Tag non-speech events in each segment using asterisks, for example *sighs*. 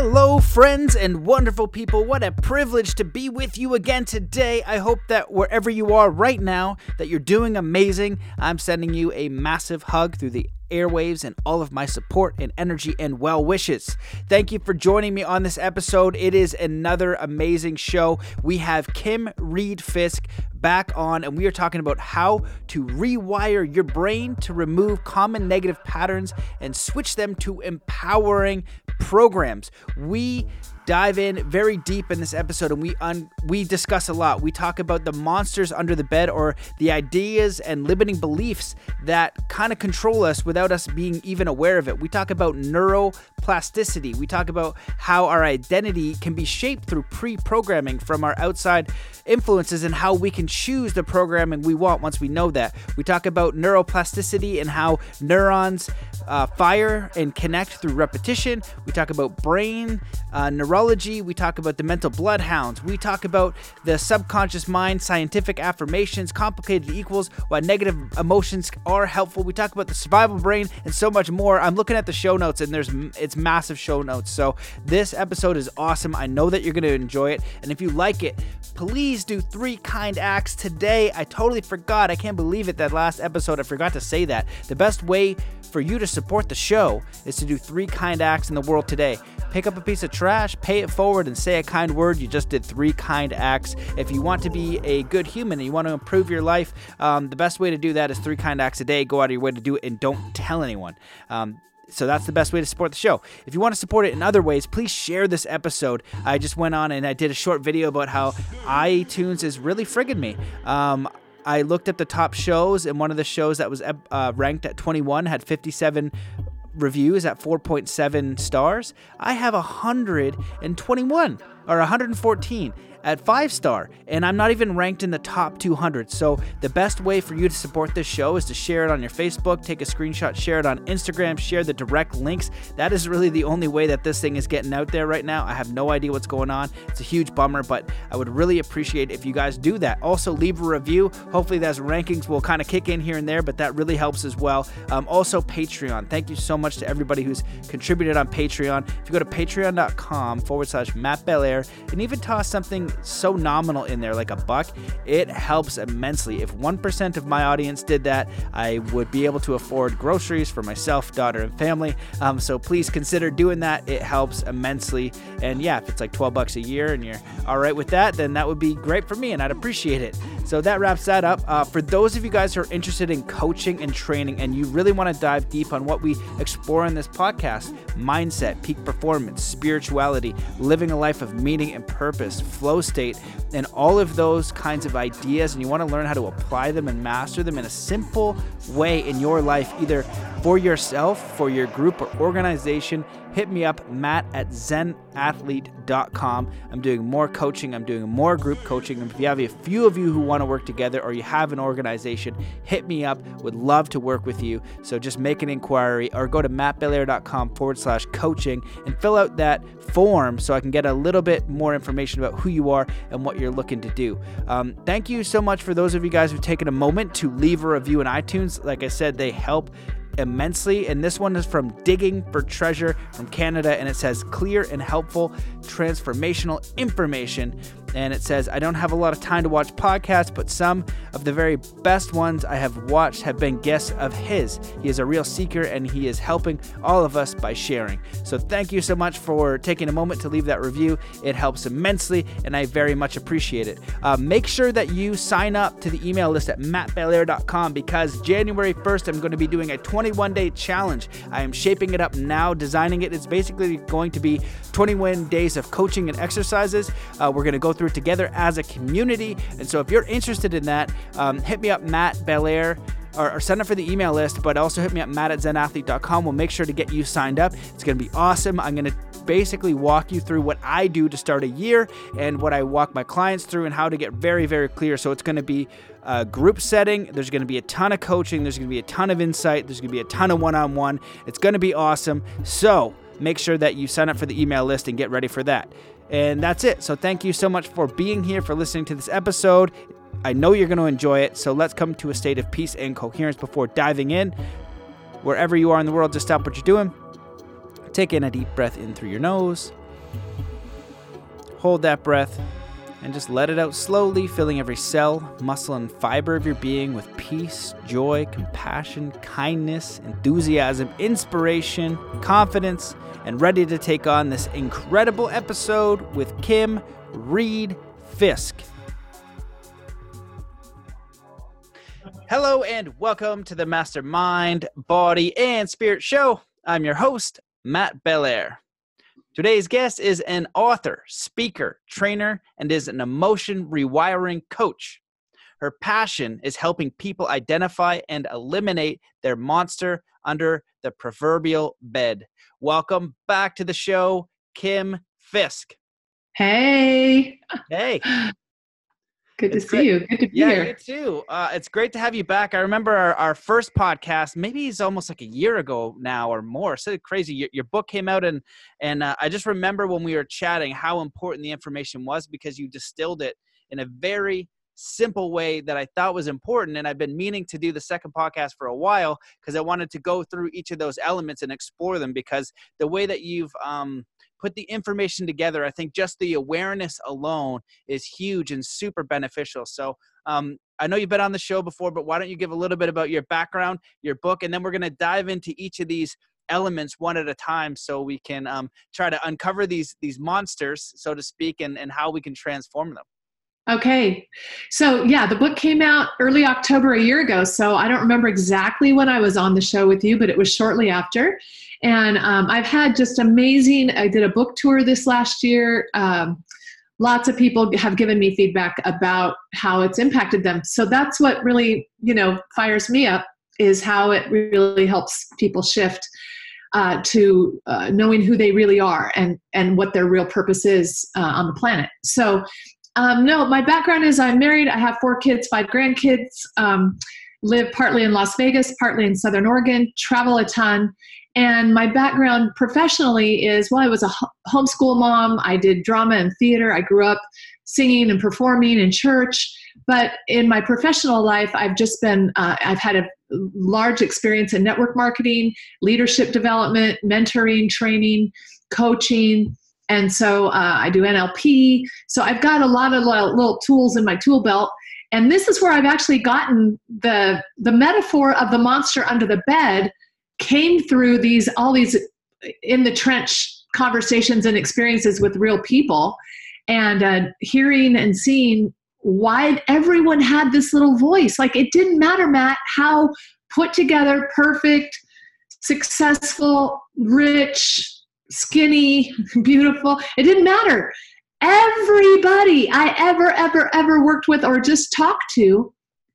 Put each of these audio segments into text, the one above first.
Hello, friends and wonderful people. What a privilege to be with you again today. I hope that wherever you are right now, that you're doing amazing. I'm sending you a massive hug through the airwaves and all of my support and energy and well wishes. Thank you for joining me on this episode. It is another amazing show. We have Kim Reed Fisk back on, and we are talking about how to rewire your brain to remove common negative patterns and switch them to empowering programs. We dive in very deep in this episode and we un- we discuss a lot. We talk about the monsters under the bed or the ideas and limiting beliefs that kind of control us without us being even aware of it. We talk about neuroplasticity. We talk about how our identity can be shaped through pre-programming from our outside influences and how we can choose the programming we want once we know that. We talk about neuroplasticity and how neurons uh, fire and connect through repetition. We talk about brain uh. We talk about the mental bloodhounds. We talk about the subconscious mind, scientific affirmations, complicated equals, why negative emotions are helpful. We talk about the survival brain and so much more. I'm looking at the show notes and there's it's massive show notes. So this episode is awesome. I know that you're going to enjoy it. And if you like it, please do three kind acts today. I totally forgot. I can't believe it that last episode I forgot to say that. The best way for you to support the show is to do three kind acts in the world today. Pick up a piece of trash, pay it forward, and say a kind word. You just did three kind acts. If you want to be a good human and you want to improve your life, um, the best way to do that is three kind acts a day. Go out of your way to do it and don't tell anyone. Um, so that's the best way to support the show. If you want to support it in other ways, please share this episode. I just went on and I did a short video about how iTunes is really frigging me. Um, I looked at the top shows, and one of the shows that was uh, ranked at 21 had 57 reviews at 4.7 stars. I have 121 or 114 at five star, and I'm not even ranked in the top 200. So, the best way for you to support this show is to share it on your Facebook, take a screenshot, share it on Instagram, share the direct links. That is really the only way that this thing is getting out there right now. I have no idea what's going on. It's a huge bummer, but I would really appreciate if you guys do that. Also, leave a review. Hopefully, those rankings will kind of kick in here and there, but that really helps as well. Um, also, Patreon. Thank you so much to everybody who's contributed on Patreon. If you go to patreon.com forward slash Matt Belair and even toss something so nominal in there, like a buck, it helps immensely. If 1% of my audience did that, I would be able to afford groceries for myself, daughter, and family. Um, so please consider doing that. It helps immensely. And yeah, if it's like 12 bucks a year and you're all right with that, then that would be great for me and I'd appreciate it. So that wraps that up. Uh, for those of you guys who are interested in coaching and training and you really want to dive deep on what we explore in this podcast mindset, peak performance, spirituality, living a life of meaning and purpose, flow state, and all of those kinds of ideas, and you want to learn how to apply them and master them in a simple way in your life, either for yourself, for your group or organization, hit me up, matt at zenathlete.com. I'm doing more coaching, I'm doing more group coaching. And if you have a few of you who want to work together or you have an organization, hit me up. Would love to work with you. So just make an inquiry or go to mattbelair.com forward slash coaching and fill out that form so I can get a little bit more information about who you are and what you're looking to do. Um, thank you so much for those of you guys who've taken a moment to leave a review in iTunes. Like I said, they help immensely. And this one is from Digging for Treasure from Canada, and it says clear and helpful transformational information and it says, I don't have a lot of time to watch podcasts, but some of the very best ones I have watched have been guests of his. He is a real seeker and he is helping all of us by sharing. So thank you so much for taking a moment to leave that review. It helps immensely and I very much appreciate it. Uh, make sure that you sign up to the email list at mattbelair.com because January 1st, I'm going to be doing a 21 day challenge. I am shaping it up now, designing it. It's basically going to be 21 days of coaching and exercises. Uh, we're going to go through together as a community. And so if you're interested in that, um, hit me up, Matt Belair. Or, or, sign up for the email list, but also hit me up, matt at zenathlete.com. We'll make sure to get you signed up. It's going to be awesome. I'm going to basically walk you through what I do to start a year and what I walk my clients through and how to get very, very clear. So it's going to be a group setting. There's going to be a ton of coaching. There's going to be a ton of insight. There's going to be a ton of one on one. It's going to be awesome. So make sure that you sign up for the email list and get ready for that. And that's it. So thank you so much for being here, for listening to this episode. I know you're going to enjoy it. So let's come to a state of peace and coherence before diving in. Wherever you are in the world, just stop what you're doing. Take in a deep breath in through your nose Hold that breath and just let it out slowly, filling every cell, muscle, and fiber of your being with peace, joy, compassion, kindness, enthusiasm, inspiration, confidence, and ready to take on this incredible episode with Kim Reed Fisk. Hello, and welcome to the Mastermind, Body, and Spirit Show. I'm your host, Matt Belair. Today's guest is an author, speaker, trainer, and is an emotion rewiring coach. Her passion is helping people identify and eliminate their monster under the proverbial bed. Welcome back to the show, Kim Fisk. Hey. Hey. *laughs* Good to it's see great. you. Good to be yeah, here. you too. Uh, it's great to have you back. I remember our, our, first podcast. Maybe it's almost like a year ago now or more. So crazy. Your, your book came out, and and uh, I just remember when we were chatting how important the information was because you distilled it in a very simple way that I thought was important. And I've been meaning to do the second podcast for a while because I wanted to go through each of those elements and explore them because the way that you've um, put the information together, I think just the awareness alone is huge and super beneficial. So um, I know you've been on the show before, but why don't you give a little bit about your background, your book, and then we're going to dive into each of these elements one at a time so we can um, try to uncover these these monsters so to speak and, and how we can transform them Okay. So, yeah, the book came out early October a year ago. So, I don't remember exactly when I was on the show with you, but it was shortly after. And um, I've had just amazing, I did a book tour this last year. Um, lots of people have given me feedback about how it's impacted them. So, that's what really, you know, fires me up is how it really helps people shift. Uh, to uh, knowing who they really are and and what their real purpose is uh, on the planet. So um, no, my background is I'm married. I have four kids, five grandkids. Um, live partly in Las Vegas, partly in Southern Oregon. Travel a ton. And my background professionally is well, I was a homeschool mom. I did drama and theater. I grew up singing and performing in church. But in my professional life, I've just been, uh, I've had a large experience in network marketing, leadership development, mentoring, training, coaching, and so uh, I do NLP. So I've got a lot of little tools in my tool belt. And this is where I've actually gotten the the metaphor of the monster under the bed came through these all these in the trench conversations and experiences with real people, and uh, hearing and seeing why everyone had this little voice. Like it didn't matter, Matt, how put together, perfect, successful, rich, skinny, *laughs* beautiful. It didn't matter. Everybody I ever, ever, ever worked with or just talked to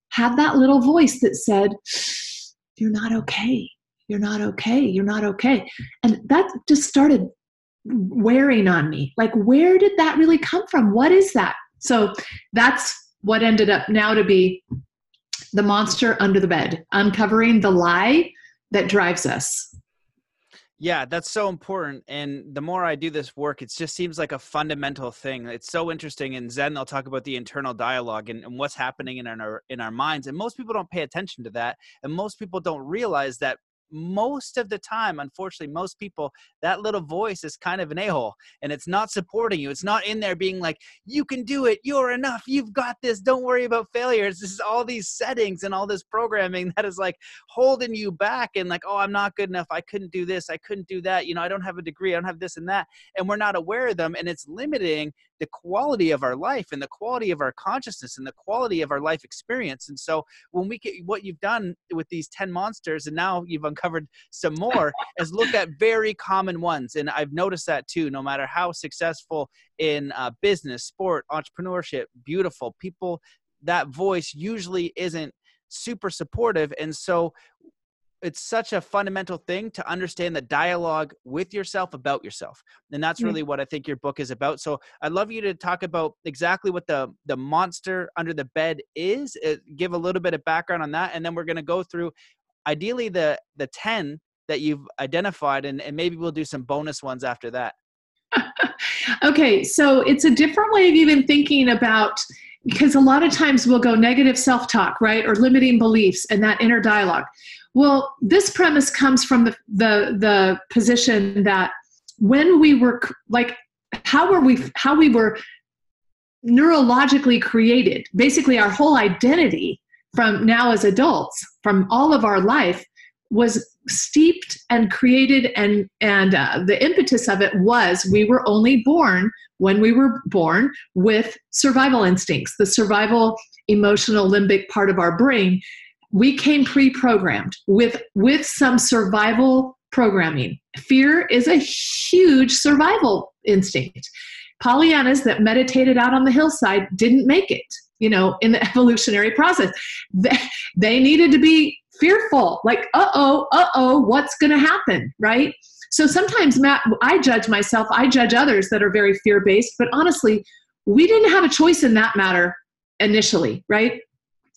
had that little voice that said, You're not okay. You're not okay. You're not okay. And that just started wearing on me. Like, where did that really come from? What is that? So that's what ended up now to be the monster under the bed, uncovering the lie that drives us. Yeah, that's so important. And the more I do this work, it just seems like a fundamental thing. It's so interesting. In Zen, they'll talk about the internal dialogue and, and what's happening in our in our minds. And most people don't pay attention to that. And most people don't realize that most of the time, unfortunately, most people, that little voice is kind of an a hole and it's not supporting you. It's not in there being like, you can do it. You're enough. You've got this. Don't worry about failures. This is all these settings and all this programming *laughs* that is like holding you back and like, oh, I'm not good enough. I couldn't do this. I couldn't do that. You know, I don't have a degree. I don't have this and that. And we're not aware of them. And it's limiting the quality of our life and the quality of our consciousness and the quality of our life experience. And so when we get what you've done with these 10 monsters and now you've uncovered some more is look at very common ones. And I've noticed that too, no matter how successful in uh, business, sport, entrepreneurship, beautiful people, that voice usually isn't super supportive. And so it's such a fundamental thing to understand the dialogue with yourself about yourself and that's really what i think your book is about so i'd love you to talk about exactly what the the monster under the bed is uh, give a little bit of background on that and then we're going to go through ideally the the 10 that you've identified and, and maybe we'll do some bonus ones after that. Okay so it's a different way of even thinking about because a lot of times we'll go negative self-talk right or limiting beliefs and that inner dialogue. Well, this premise comes from the, the, the position that when we were like how were we how we were neurologically created basically our whole identity from now as adults from all of our life was steeped and created and and uh, the impetus of it was we were only born when we were born with survival instincts the survival emotional limbic part of our brain. We came pre-programmed with with some survival programming. Fear is a huge survival instinct. Pollyannas that meditated out on the hillside didn't make it you know in the *laughs* evolutionary process. They, they needed to be fearful like uh-oh uh-oh what's going to happen right? So sometimes matt i judge myself i judge others that are very fear-based but honestly we didn't have a choice in that matter initially right?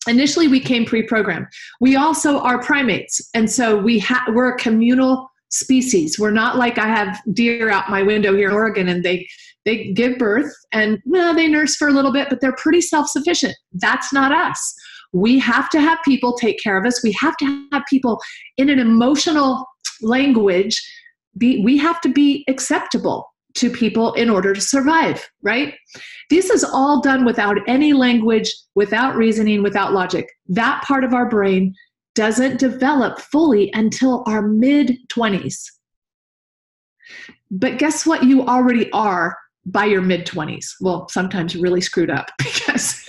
Initially we came pre-programmed. We also are primates and so we ha- we're a communal species. We're not like i have deer out my window here in oregon and they they give birth and well, they nurse for a little bit but they're pretty self-sufficient. That's not us. We have to have people take care of us. We have to have people in an emotional language be we have to be acceptable to people in order to survive right? This is all done without any language without reasoning without logic. That part of our brain doesn't develop fully until our mid 20s but guess what you already are by your mid 20s well sometimes really screwed up *laughs* because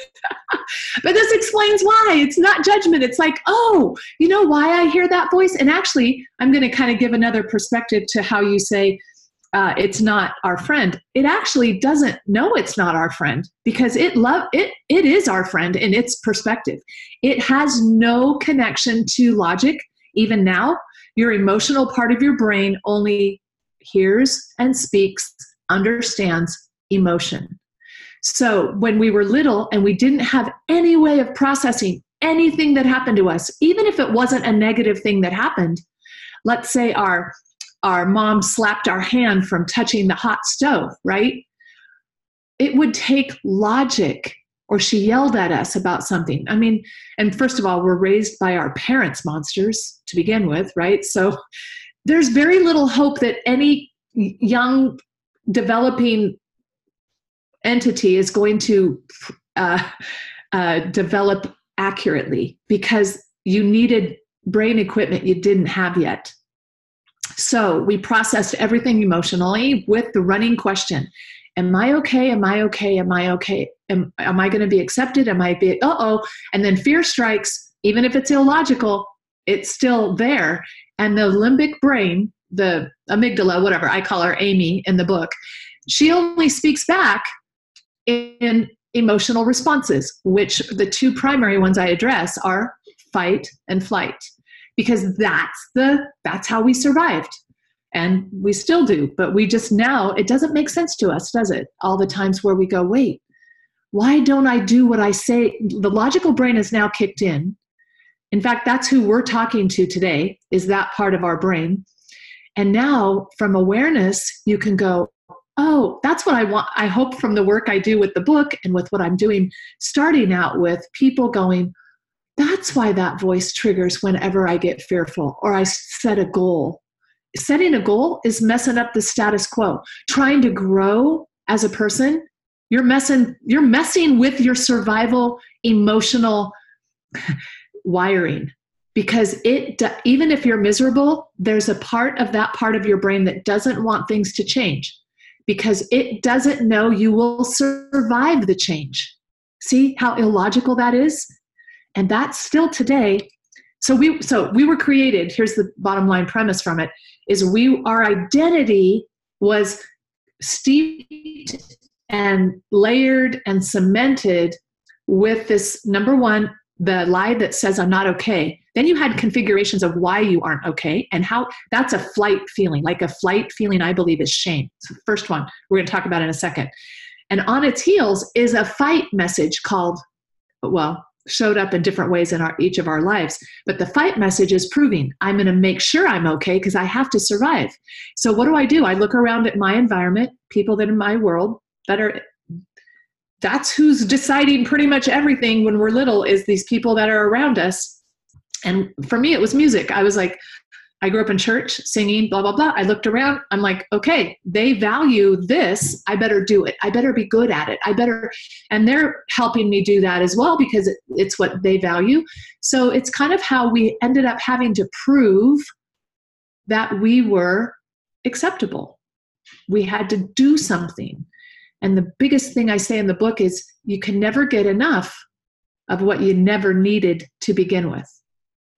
but this explains why. It's not judgment. It's like oh you know why i hear that voice? And actually i'm going to kind of give another perspective to how you say uh, it's not our friend. It actually doesn't know it's not our friend because it love it it is our friend in its perspective. It has no connection to logic. Even now your emotional part of your brain only hears and speaks understands emotion so when we were little and we didn't have any way of processing anything that happened to us, even if it wasn't a negative thing that happened, let's say our our mom slapped our hand from touching the hot stove, right? It would take logic or she yelled at us about something. I mean, and first of all, we're raised by our parents monsters to begin with, right? So there's very little hope that any young developing entity is going to uh, uh, develop accurately because you needed brain equipment you didn't have yet. So we processed everything emotionally with the running question Am I okay? Am I okay? Am I okay? Am, am I going to be accepted? Am I be, uh oh? And then fear strikes, even if it's illogical, it's still there. And the limbic brain, the amygdala, whatever, I call her Amy in the book, she only speaks back in emotional responses, which the two primary ones I address are fight and flight, because that's the that's how we survived. And we still do, but we just now, it doesn't make sense to us, does it? All the times where we go, wait, why don't I do what I say? The logical brain is now kicked in. In fact, that's who we're talking to today, is that part of our brain. And now, from awareness, you can go, oh, that's what I want. I hope from the work I do with the book and with what I'm doing, starting out with people going, that's why that voice triggers whenever I get fearful or I set a goal. Setting a goal is messing up the status quo. Trying to grow as a person, you're messing you're messing with your survival emotional *laughs* wiring because it even if you're miserable, there's a part of that part of your brain that doesn't want things to change because it doesn't know you will survive the change. See how illogical that is? And that's still today. So we so we were created, here's the bottom line premise from it is we our identity was steeped and layered and cemented with this number one the lie that says i'm not okay then you had configurations of why you aren't okay and how that's a flight feeling. Like a flight feeling, I believe, is shame. So the first one we're going to talk about in a second. And on its heels is a fight message called, well, showed up in different ways in our, each of our lives. But the fight message is proving I'm going to make sure I'm okay because I have to survive. So what do I do? I look around at my environment, people that in my world that are that's who's deciding pretty much everything when we're little is these people that are around us and for me it was music i was like I grew up in church singing, blah, blah, blah. I looked around. I'm like, okay, they value this. I better do it. I better be good at it. I better. And they're helping me do that as well because it's what they value. So it's kind of how we ended up having to prove that we were acceptable. We had to do something. And the biggest thing I say in the book is you can never get enough of what you never needed to begin with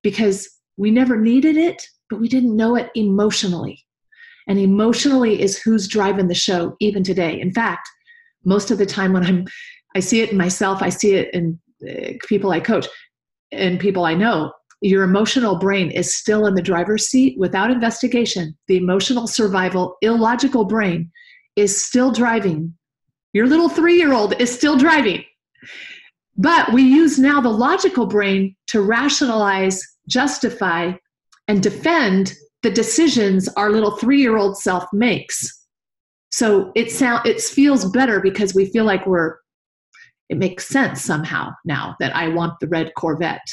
because we never needed it but we didn't know it emotionally. And emotionally is who's driving the show even today. In fact, most of the time when I'm, I see it in myself, I see it in uh, people I coach and people I know. Your emotional brain is still in the driver's seat without investigation. The emotional survival, illogical brain is still driving. Your little three year old is still driving. But we use now the logical brain to rationalize, justify, and defend the decisions our little three-year-old self makes. So it sound it feels better because we feel like we're it makes sense somehow now that I want the red Corvette.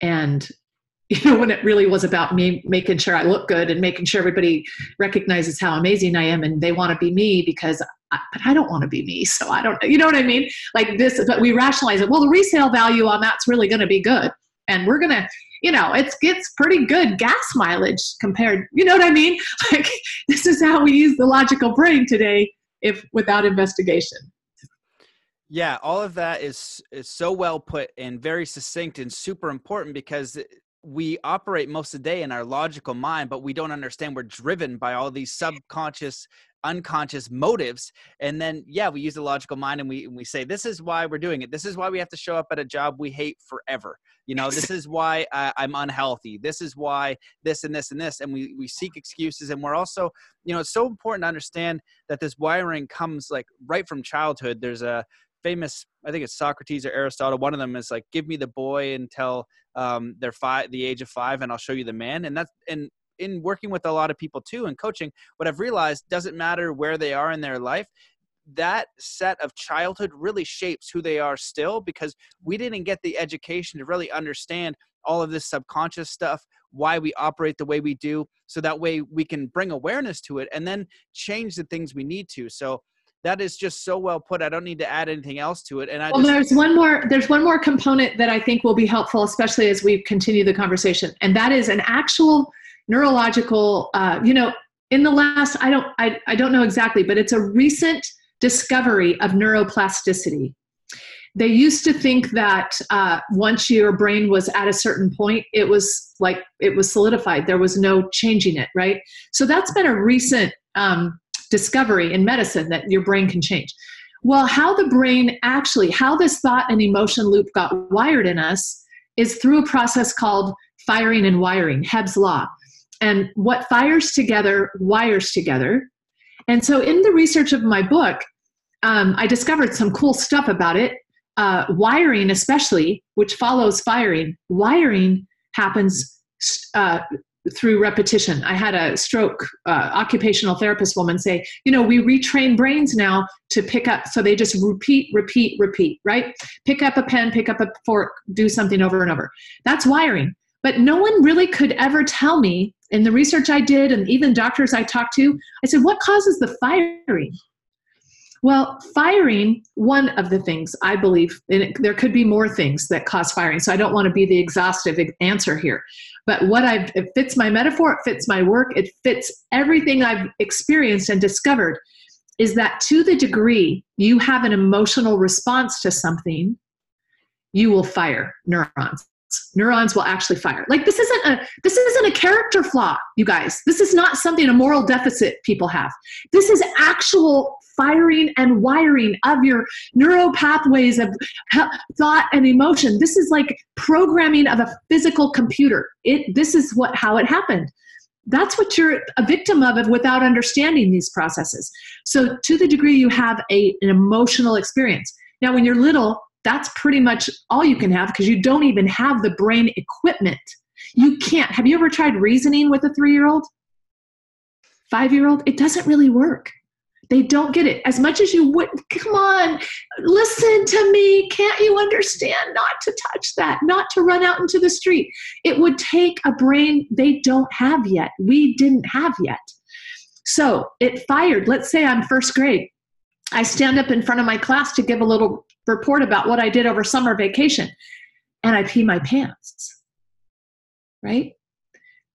And *laughs* you know, when it really was about me making sure I look good and making sure everybody recognizes how amazing I am and they want to be me because but I don't want to be me. So I don't, you know what I mean? Like this, but we rationalize it. Well, the resale value on that's really going to be good. And we're going to, you know, it gets pretty good gas mileage compared, you know what I mean? *laughs* Like this is how we use the logical brain today if without investigation. Yeah, all of that is is so well put and very succinct and super important because we operate most of the day in our logical mind, but we don't understand we're driven by all these subconscious unconscious motives and then yeah we use the logical mind and we we say this is why we're doing it. This is why we have to show up at a job we hate forever. You know this is why I, i'm unhealthy. This is why this and this and this. And we we seek excuses and we're also you know it's so important to understand that this wiring comes like right from childhood. There's a famous i think it's socrates or aristotle. One of them is like give me the boy until um, they're five the age of five and i'll show you the man. And that's and in working with a lot of people too and coaching, what I've realized doesn't matter where they are in their life. That set of childhood really shapes who they are still because we didn't get the education to really understand all of this subconscious stuff, why we operate the way we do, so that way we can bring awareness to it and then change the things we need to. So that is just so well put. I don't need to add anything else to it. And I well, just, there's one more. There's one more component that I think will be helpful, especially as we continue the conversation, and that is an actual neurological, uh, you know, in the last, I don't, I, I don't know exactly, but it's a recent discovery of neuroplasticity. They used to think that uh, once your brain was at a certain point, it was like it was solidified. There was no changing it, right? So that's been a recent um, discovery in medicine that your brain can change. Well, how the brain actually, how this thought and emotion loop got wired in us is through a process called firing and wiring, Hebb's law and what fires together wires together. And so, in the research of my book, um, I discovered some cool stuff about it. Uh, wiring, especially, which follows firing, wiring happens uh, through repetition. I had a stroke uh, occupational therapist woman say, you know, we retrain brains now to pick up, so they just repeat, repeat, repeat, right? Pick up a pen, pick up a fork, do something over and over. That's wiring. But no one really could ever tell me in the research I did, and even doctors I talked to, I said, what causes the firing? Well, firing, one of the things I believe, and it, there could be more things that cause firing, so I don't want to be the exhaustive answer here. But what I've, it fits my metaphor, it fits my work, it fits everything I've experienced and discovered, is that to the degree you have an emotional response to something, you will fire neurons neurons will actually fire. Like this isn't a this isn't a character flaw you guys. This is not something a moral deficit people have. This is actual firing and wiring of your neural pathways of thought and emotion. This is like programming of a physical computer. It this is what how it happened. That's what you're a victim of without understanding these processes. So to the degree you have a, an emotional experience. Now when you're little that's pretty much all you can have because you don't even have the brain equipment. You can't. Have you ever tried reasoning with a three year old? Five year old? It doesn't really work. They don't get it. As much as you would, come on, listen to me. Can't you understand not to touch that, not to run out into the street? It would take a brain they don't have yet. We didn't have yet. So it fired. Let's say I'm first grade. I stand up in front of my class to give a little report about what I did over summer vacation, and I pee my pants. Right?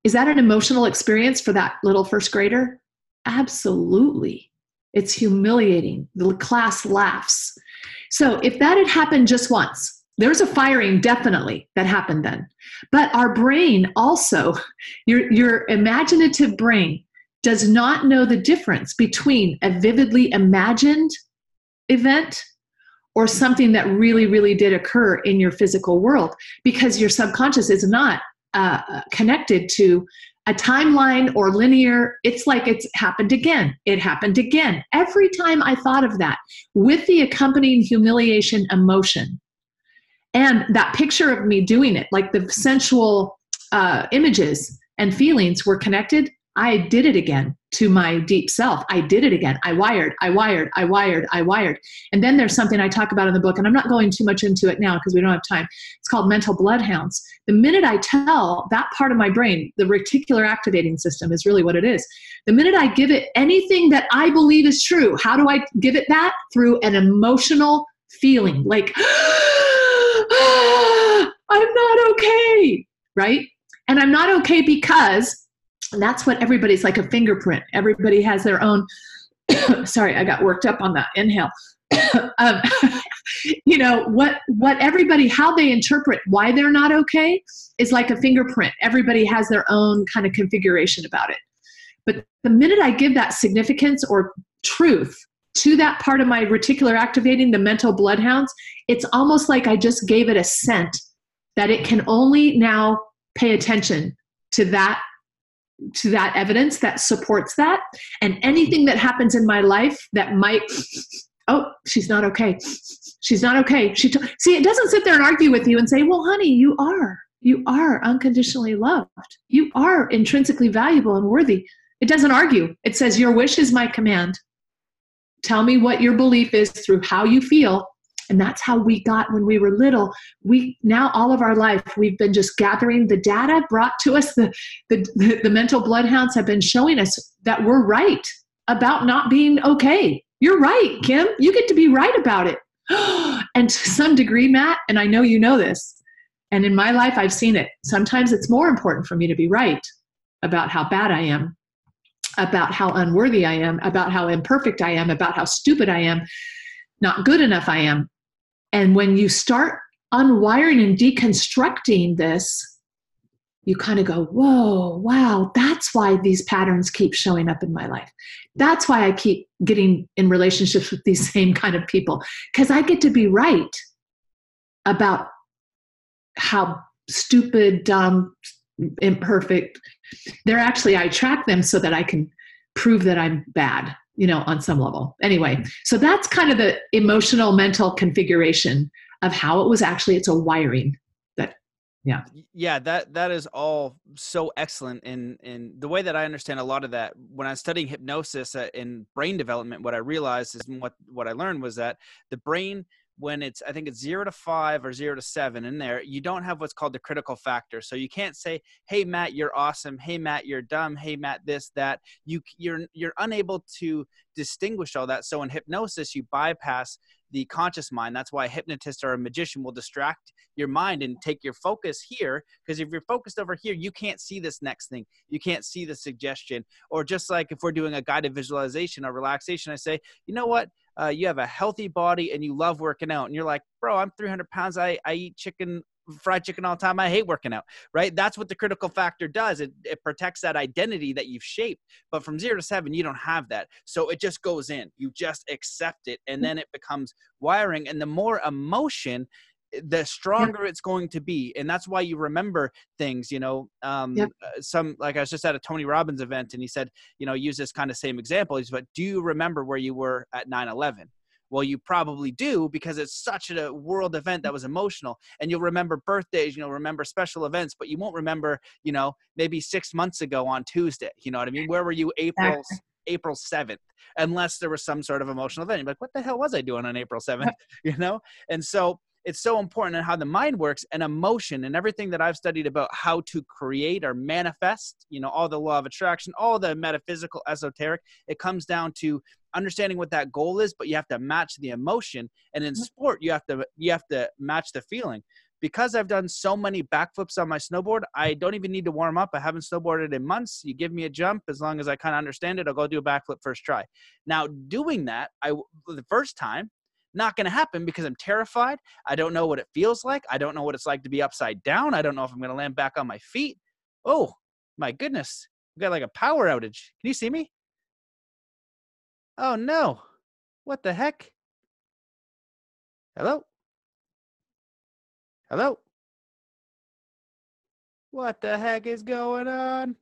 Is that an emotional experience for that little first grader? Absolutely. It's humiliating. The class laughs. So if that had happened just once, there's a firing definitely that happened then. But our brain also, *laughs* your, your imaginative brain does not know the difference between a vividly imagined event or something that really, really did occur in your physical world because your subconscious is not uh, connected to a timeline or linear. It's like it's happened again. It happened again. Every time I thought of that with the accompanying humiliation emotion and that picture of me doing it, like the sensual uh, images and feelings were connected, I did it again to my deep self. I did it again. I wired, I wired, I wired, I wired. And then there's something I talk about in the book, and I'm not going too much into it now because we don't have time. It's called mental bloodhounds. The minute I tell that part of my brain, the reticular activating system is really what it is. The minute I give it anything that I believe is true, how do I give it that? Through an emotional feeling like, *gasps* I'm not okay, right? And I'm not okay because and that's what everybody's like a fingerprint. Everybody has their own. *coughs* sorry, I got worked up on that inhale. *coughs* um, *laughs* you know what what everybody how they interpret why they're not okay is like a fingerprint everybody has their own kind of configuration about it but the minute i give that significance or truth to that part of my reticular activating the mental bloodhounds it's almost like i just gave it a scent that it can only now pay attention to that to that evidence that supports that. And anything that happens in my life that might oh she's not okay. She's not okay. She t- see it doesn't sit there and argue with you and say well honey you are you are unconditionally loved. You are intrinsically valuable and worthy. It doesn't argue. It says your wish is my command. Tell me what your belief is through how you feel and that's how we got when we were little. We now all of our life we've been just gathering the data brought to us. The the, the mental bloodhounds have been showing us that we're right about not being okay. You're right kim. You get to be right about it. *gasps* And to some degree matt and i know you know this and in my life i've seen it. Sometimes it's more important for me to be right about how bad i am about how unworthy i am about how imperfect i am about how stupid i am not good enough i am and when you start unwiring and deconstructing this, you kind of go, whoa, wow, that's why these patterns keep showing up in my life. That's why I keep getting in relationships with these *laughs* same kind of people, because I get to be right about how stupid, dumb, imperfect. They're actually, I track them so that I can prove that I'm bad you know, on some level. Anyway, so that's kind of the emotional mental configuration of how it was actually it's a wiring that yeah. Yeah, that that is all so excellent in in the way that I understand a lot of that when I was studying hypnosis uh, in brain development what I realized is what what I learned was that the brain when it's i think it's zero to five or zero to seven in there you don't have what's called the critical factor. So you can't say hey matt you're awesome. Hey matt you're dumb. Hey matt this that. You you're you're unable to distinguish all that. So in hypnosis you bypass the conscious mind. That's why a hypnotist or a magician will distract your mind and take your focus here because if you're focused over here you can't see this next thing. You can't see the suggestion. Or just like if we're doing a guided visualization or relaxation i say you know what uh, you have a healthy body and you love working out and you're like bro i'm 300 pounds. I, I eat chicken fried chicken all the time. I hate working out right? That's what the critical factor does. It, it protects that identity that you've shaped. But from zero to seven you don't have that. So it just goes in. You just accept it and then it becomes wiring. And the more emotion the stronger yeah. it's going to be and that's why you remember things you know um yeah. Uh, some like i was just at a tony robbins event and he said you know use this kind of same example he's but do you remember where you were at 9-11 well you probably do because it's such a world event that was emotional and you'll remember birthdays you'll remember special events but you won't remember you know maybe six months ago on tuesday you know what i mean where were you april April 7th unless there was some sort of emotional event. You're like, what the hell was I doing on April 7th? *laughs* you know? And so it's so important in how the mind works and emotion and everything that I've studied about how to create or manifest, you know, all the law of attraction, all the metaphysical, esoteric, it comes down to understanding what that goal is, but you have to match the emotion. And in mm-hmm. sport, you have to you have to match the feeling. Because I've done so many backflips on my snowboard, I don't even need to warm up. I haven't snowboarded in months. You give me a jump, as long as I kind of understand it, I'll go do a backflip first try. Now, doing that, I the first time, not going to happen because I'm terrified. I don't know what it feels like. I don't know what it's like to be upside down. I don't know if I'm going to land back on my feet. Oh, my goodness. We got like a power outage. Can you see me? Oh no. What the heck? Hello? Hello? What the heck is going on?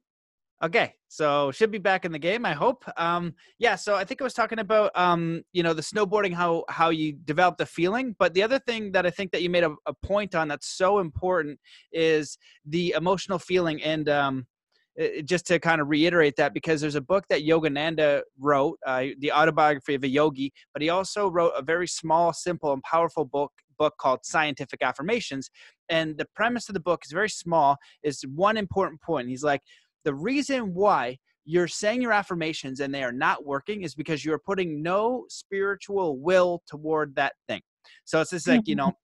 Okay, so should be back in the game. I hope. Um, yeah, so I think I was talking about um, you know the snowboarding, how how you develop the feeling. But the other thing that I think that you made a, a point on that's so important is the emotional feeling. And um, it, just to kind of reiterate that, because there's a book that Yogananda wrote, uh, the autobiography of a yogi, but he also wrote a very small, simple, and powerful book book called Scientific Affirmations. And the premise of the book is very small. Is one important point. He's like the reason why you're saying your affirmations and they are not working is because you're putting no spiritual will toward that thing. So it's just like, you mm-hmm. know,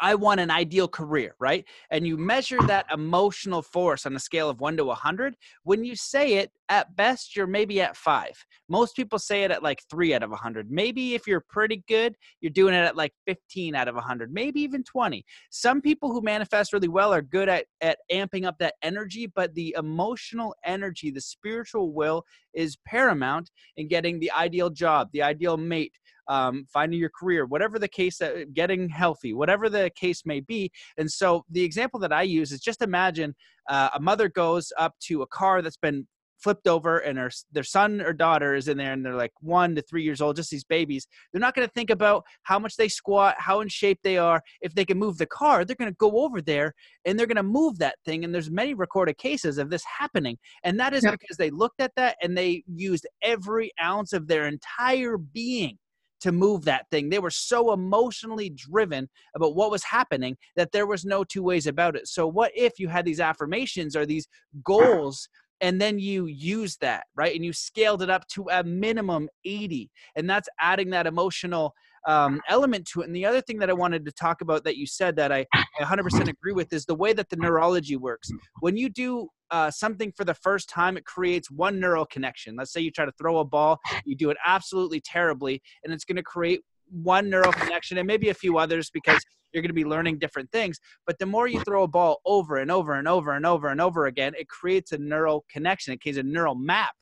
I want an ideal career, right? And you measure that emotional force on a scale of one to 100. When you say it, at best, you're maybe at five. Most people say it at like three out of 100. Maybe if you're pretty good, you're doing it at like 15 out of 100, maybe even 20. Some people who manifest really well are good at, at amping up that energy, but the emotional energy, the spiritual will is paramount in getting the ideal job, the ideal mate, um, finding your career, whatever the case, that, getting healthy, whatever the case may be. And so the example that I use is just imagine uh, a mother goes up to a car that's been flipped over and her, their son or daughter is in there and they're like one to three years old, just these babies, they're not going to think about how much they squat, how in shape they are. If they can move the car, they're going to go over there and they're going to move that thing. And there's many recorded cases of this happening. And that is yep. because they looked at that and they used every ounce of their entire being to move that thing. They were so emotionally driven about what was happening that there was no two ways about it. So, what if you had these affirmations or these goals and then you use that, right? And you scaled it up to a minimum 80, and that's adding that emotional um, element to it. And the other thing that I wanted to talk about that you said that I 100% agree with is the way that the neurology works. When you do uh, something for the first time, it creates one neural connection. Let's say you try to throw a ball, you do it absolutely terribly, and it's going to create one neural connection and maybe a few others because you're going to be learning different things. But the more you throw a ball over and over and over and over and over again, it creates a neural connection. It creates a neural map,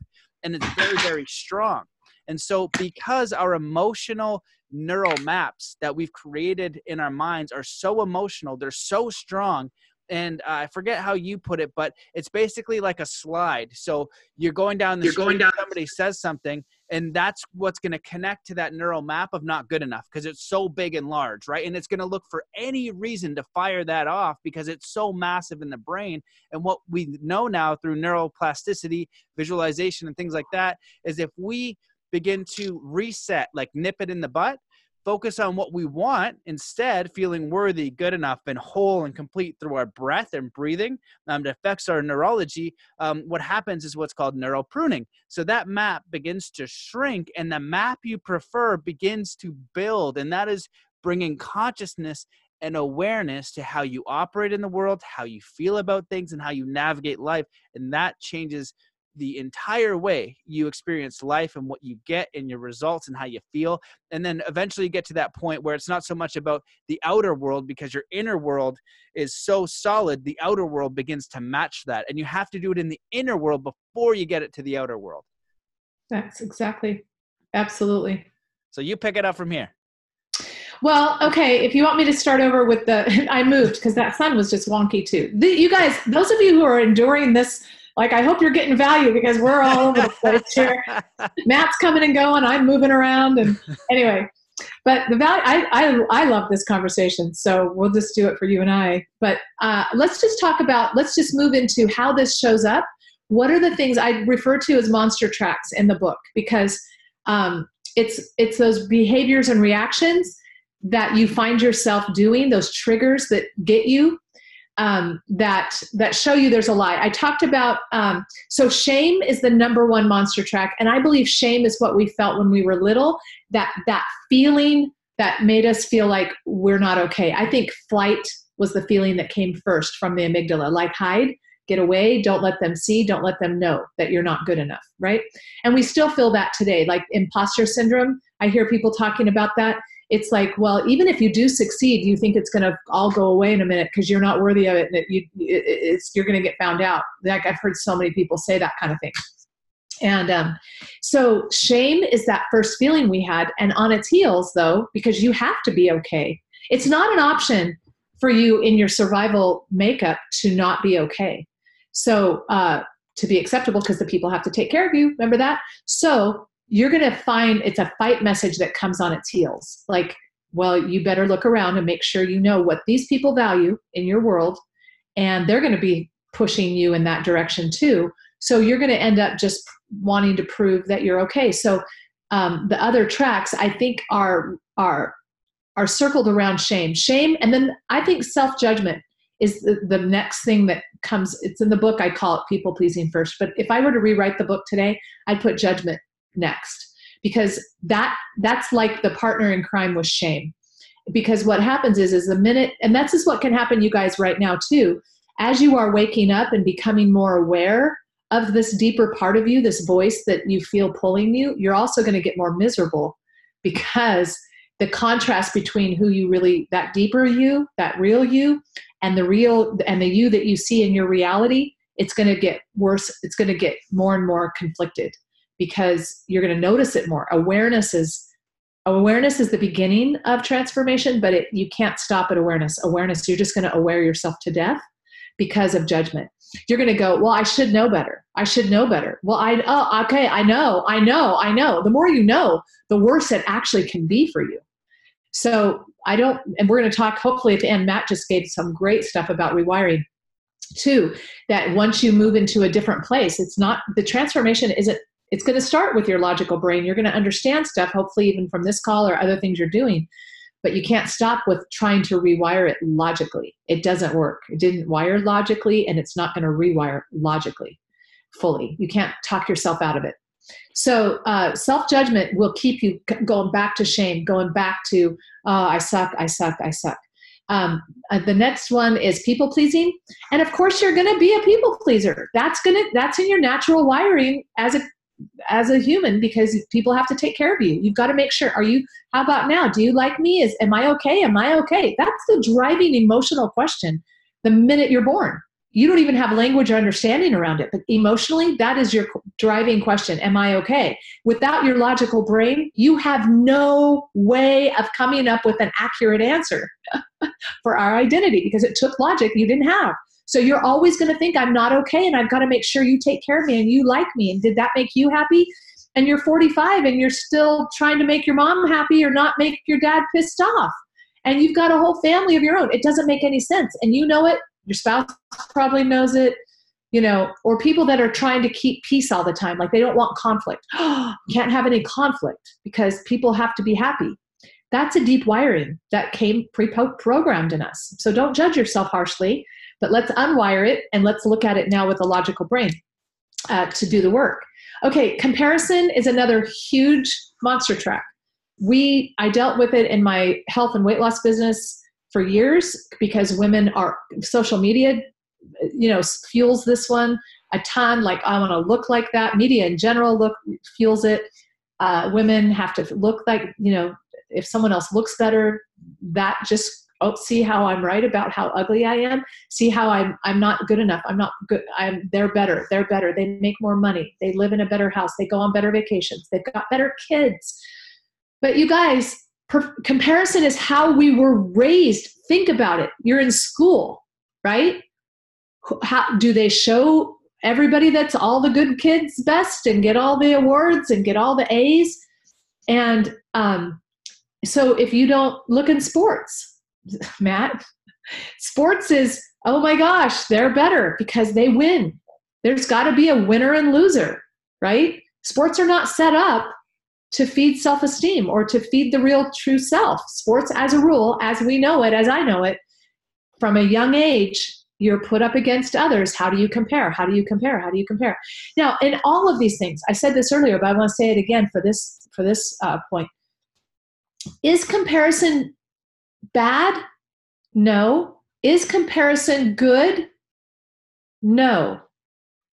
and it's very, very strong. And so, because our emotional neural maps that we've created in our minds are so emotional, they're so strong. And uh, I forget how you put it, but it's basically like a slide. So you're going down the you're street, going down. somebody says something, and that's what's going to connect to that neural map of not good enough because it's so big and large, right? And it's going to look for any reason to fire that off because it's so massive in the brain. And what we know now through neuroplasticity, visualization, and things like that is if we begin to reset, like nip it in the butt, focus on what we want instead feeling worthy good enough and whole and complete through our breath and breathing um, it affects our neurology um, what happens is what's called neural pruning. So that map begins to shrink and the map you prefer begins to build and that is bringing consciousness and awareness to how you operate in the world how you feel about things and how you navigate life and that changes the entire way you experience life and what you get and your results and how you feel. And then eventually you get to that point where it's not so much about the outer world because your inner world is so solid, the outer world begins to match that. And you have to do it in the inner world before you get it to the outer world. That's exactly, absolutely. So you pick it up from here. Well, okay. If you want me to start over with the, *laughs* I moved because that sun was just wonky too. The, you guys, those of you who are enduring this like I hope you're getting value because we're all over the place *laughs* here. Matt's coming and going. I'm moving around, and *laughs* anyway. But the value, I, I, I love this conversation, so we'll just do it for you and I. But uh, let's just talk about, let's just move into how this shows up what are the things I refer to as monster tracks in the book because um, it's it's those behaviors and reactions that you find yourself doing, those triggers that get you um, that that show you there's a lie. I talked about um, so shame is the number one monster track, and I believe shame is what we felt when we were little. That that feeling that made us feel like we're not okay. I think flight was the feeling that came first from the amygdala, like hide, get away, don't let them see, don't let them know that you're not good enough, right? And we still feel that today, like imposter syndrome. I hear people talking about that it's like, well, even if you do succeed, you think it's going to all go away in a minute because you're not worthy of it, and it, you, it's you're going to get found out. Like I've heard so many people say that kind of thing. And um, so shame is that first feeling we had, and on its heels, though, because you have to be okay. It's not an option for you in your survival makeup to not be okay. So uh, to be acceptable, because the people have to take care of you. Remember that. So you're going to find it's a fight message that comes on its heels. Like, well, you better look around and make sure you know what these people value in your world, and they're going to be pushing you in that direction too. So you're going to end up just wanting to prove that you're okay. So um, the other tracks, I think, are are are circled around shame, shame, and then I think self judgment is the, the next thing that comes. It's in the book. I call it people pleasing first. But if I were to rewrite the book today, I'd put judgment next. Because that that's like the partner in crime with shame. Because what happens is is the minute and that's just what can happen you guys right now too. As you are waking up and becoming more aware of this deeper part of you this voice that you feel pulling you you're also going to get more miserable because the contrast between who you really that deeper you that real you and the real and the you that you see in your reality it's going to get worse it's going to get more and more conflicted because you're going to notice it more. Awareness is awareness is the beginning of transformation but it, you can't stop at awareness. Awareness you're just going to aware yourself to death because of judgment. You're going to go well i should know better. I should know better. Well i oh okay i know i know i know. The more you know the worse it actually can be for you. So i don't and we're going to talk hopefully at the end matt just gave some great stuff about rewiring too that once you move into a different place it's not the transformation isn't it's going to start with your logical brain. You're going to understand stuff, hopefully, even from this call or other things you're doing. But you can't stop with trying to rewire it logically. It doesn't work. It didn't wire logically, and it's not going to rewire logically fully. You can't talk yourself out of it. So uh, self judgment will keep you going back to shame, going back to oh, I suck, I suck, I suck. Um, uh, the next one is people pleasing, and of course you're going to be a people pleaser. That's gonna that's in your natural wiring as a as a human because people have to take care of you. You've got to make sure. Are you? How about now? Do you like me? Is am I okay? Am I okay? That's the driving emotional question. The minute you're born, you don't even have language or understanding around it. But emotionally, that is your driving question. Am I okay? Without your logical brain, you have no way of coming up with an accurate answer *laughs* for our identity because it took logic you didn't have. So you're always going to think I'm not okay and I've got to make sure you take care of me and you like me. And did that make you happy? And you're 45 and you're still trying to make your mom happy or not make your dad pissed off. And you've got a whole family of your own. It doesn't make any sense. And you know it. Your spouse probably knows it you know, or people that are trying to keep peace all the time, like they don't want conflict. *gasps* Can't have any conflict because people have to be happy. That's a deep wiring that came pre programmed in us. So don't judge yourself harshly. But let's unwire it and let's look at it now with a logical brain uh, to do the work. Okay, comparison is another huge monster track. We I dealt with it in my health and weight loss business for years because women are social media, you know, fuels this one a ton. Like I want to look like that. Media in general look fuels it. Uh, women have to look like you know if someone else looks better, that just oh see how i'm right about how ugly i am? See how i'm i'm not good enough. I'm not good i'm they're better they're better. They make more money. They live in a better house. They go on better vacations. They've got better kids. But you guys per- comparison is how we were raised. Think about it. You're in school right? How do they show everybody that's all the good kids best and get all the awards and get all the a's? And um, so if you don't look in sports *laughs* Matt. Sports is, oh my gosh, they're better because they win. there's got to be a winner and loser, right? Sports are not set up to feed self esteem or to feed the real true self. Sports, as a rule, as we know it, as I know it, from a young age, you're put up against others. How do you compare? How do you compare? How do you compare? Now, in all of these things, I said this earlier, but I want to say it again for this for this uh, point. Is comparison bad? No. Is comparison good? No.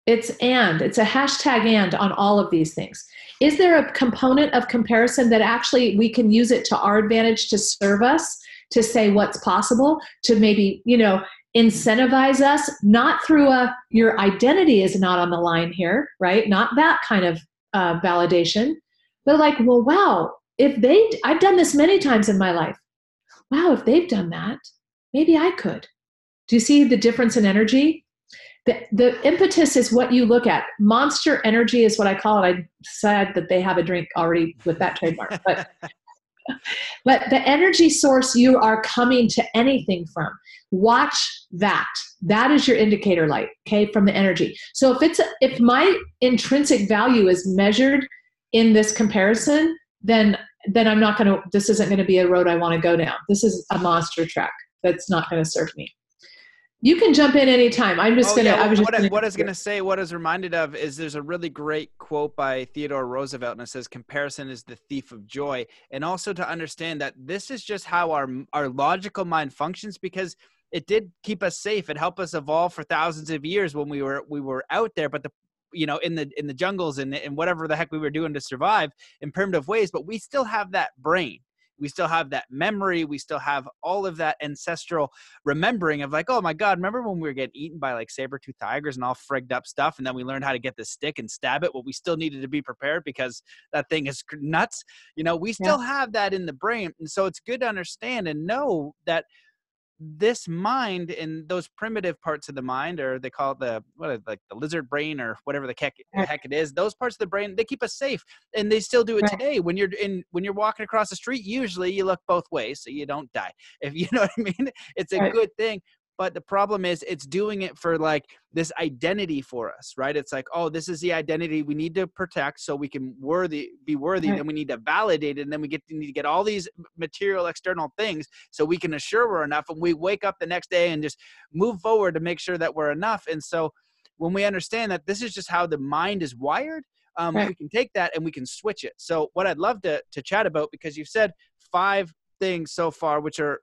It's and. It's a hashtag and on all of these things. Is there a component of comparison that actually we can use it to our advantage to serve us, to say what's possible, to maybe, you know, incentivize us, not through a your identity is not on the line here, right? Not that kind of uh, validation, but like, well, wow, if they, I've done this many times in my life. Wow, if they've done that, maybe I could. Do you see the difference in energy? The, the impetus is what you look at. Monster energy is what I call it. I said that they have a drink already with that trademark, but *laughs* but the energy source you are coming to anything from watch that that is your indicator light okay from the energy so if it's if my intrinsic value is measured in this comparison then then i'm not going to this isn't going to be a road i want to go down this is a monster track that's not going to serve me you can jump in anytime. I'm just oh, gonna. Yeah, I was what, just what I was gonna say, what I was reminded of is there's a really great quote by Theodore Roosevelt, and it says, "Comparison is the thief of joy." And also to understand that this is just how our our logical mind functions, because it did keep us safe. It helped us evolve for thousands of years when we were we were out there. But the you know in the in the jungles and, and whatever the heck we were doing to survive in primitive ways but we still have that brain. We still have that memory. We still have all of that ancestral remembering of like oh my god remember when we were getting eaten by like saber-tooth tigers and all frigged up stuff and then we learned how to get the stick and stab it? Well we still needed to be prepared because that thing is nuts. You know we still yeah. have that in the brain and so it's good to understand and know that this mind in those primitive parts of the mind or they call it the what is like the lizard brain or whatever the heck, heck it is those parts of the brain they keep us safe and they still do it today. When you're in when you're walking across the street usually you look both ways so you don't die. If *laughs* you know what i mean? It's a good thing but the problem is it's doing it for like this identity for us right it's like oh this is the identity we need to protect so we can worthy be worthy right. then we need to validate it and then we get to need to get all these material external things so we can assure we're enough and we wake up the next day and just move forward to make sure that we're enough and so when we understand that this is just how the mind is wired um, right. we can take that and we can switch it so what i'd love to, to chat about because you've said five things so far which are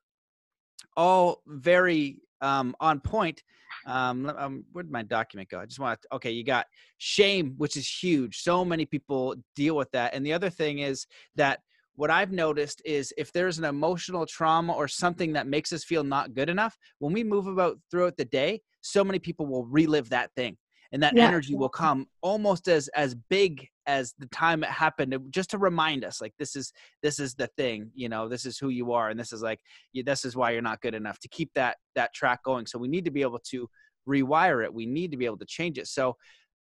all very um, on point. Um, um, where did my document go? I just want to, okay, you got shame, which is huge. So many people deal with that. And the other thing is that what I've noticed is if there's an emotional trauma or something that makes us feel not good enough, when we move about throughout the day, so many people will relive that thing and that yeah. energy will come almost as as big as the time it happened just to remind us like this is this is the thing you know this is who you are and this is like this is why you're not good enough to keep that that track going. So we need to be able to rewire it. We need to be able to change it. So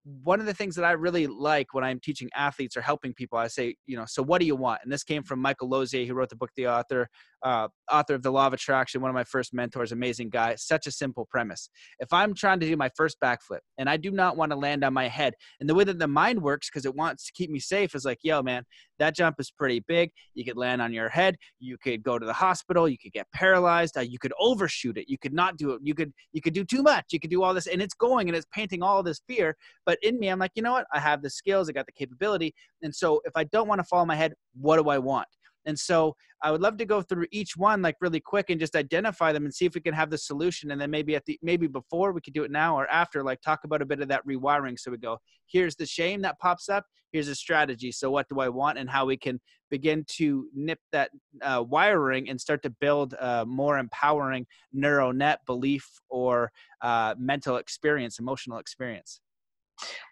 one of the things that I really like when I'm teaching athletes or helping people, I say, you know, so what do you want? And this came from Michael Losier, who wrote the book, The Author, uh, author of The Law of Attraction, one of my first mentors, amazing guy. Such a simple premise. If I'm trying to do my first backflip and I do not want to land on my head, and the way that the mind works, because it wants to keep me safe, is like, yo, man, that jump is pretty big. You could land on your head. You could go to the hospital. You could get paralyzed. Uh, you could overshoot it. You could not do it. You could you could do too much. You could do all this, and it's going and it's painting all this fear. But in me, I'm like, you know what? I have the skills. I got the capability. And so if I don't want to fall on my head, what do I want? And so I would love to go through each one like really quick and just identify them and see if we can have the solution. And then maybe at the maybe before we could do it now or after, like talk about a bit of that rewiring. So we go, here's the shame that pops up. Here's a strategy. So what do I want and how we can begin to nip that uh, wiring and start to build a more empowering neural net belief or uh, mental experience, emotional experience.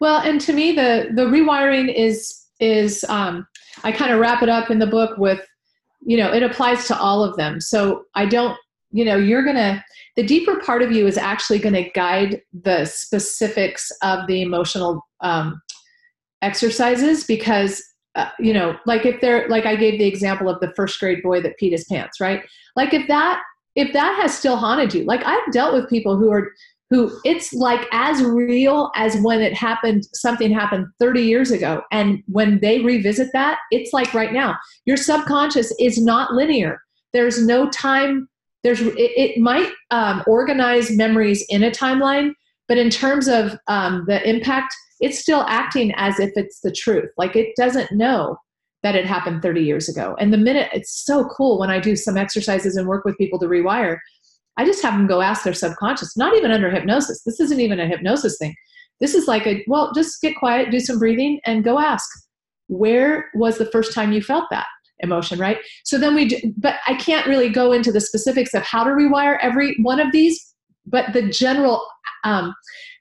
Well, and to me, the the rewiring is is um, I kind of wrap it up in the book with, you know, it applies to all of them. So I don't, you know, you're gonna the deeper part of you is actually going to guide the specifics of the emotional um, exercises because uh, you know like if they're like i gave the example of the first grade boy that peed his pants right like if that if that has still haunted you like i've dealt with people who are who it's like as real as when it happened something happened 30 years ago. And when they revisit that it's like right now. Your subconscious is not linear. There's no time there's it, it might um, organize memories in a timeline but in terms of um, the impact it's still acting as if it's the truth. Like it doesn't know that it happened 30 years ago. And the minute it's so cool when i do some exercises and work with people to rewire I just have them go ask their subconscious, not even under hypnosis. This isn't even a hypnosis thing. This is like a, well, just get quiet, do some breathing, and go ask, where was the first time you felt that emotion, right? So then we, do, but I can't really go into the specifics of how to rewire every one of these, but the general, um,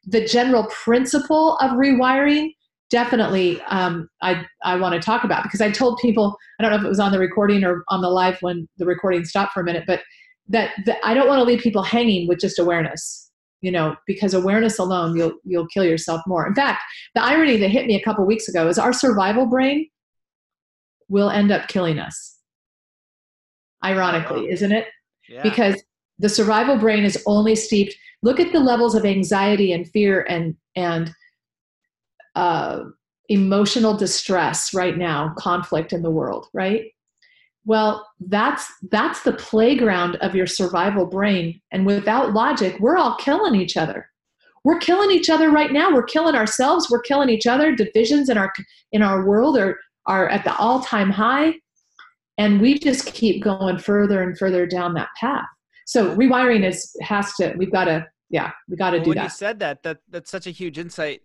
the general principle of rewiring definitely um, I, I want to talk about because I told people, I don't know if it was on the recording or on the live when the recording stopped for a minute, but that, that I don't want to leave people hanging with just awareness, you know, because awareness alone, you'll you'll kill yourself more. In fact, the irony that hit me a couple weeks ago is our survival brain will end up killing us. Ironically, isn't it? Yeah. Because the survival brain is only steeped. Look at the levels of anxiety and fear and and uh, emotional distress right now, conflict in the world, right? Well that's that's the playground of your survival brain. And without logic we're all killing each other. We're killing each other right now. We're killing ourselves. We're killing each other. Divisions in our in our world are are at the all-time high. And we just keep going further and further down that path. So rewiring is has to we've got to yeah we got to well, do when that. you said that that that's such a huge insight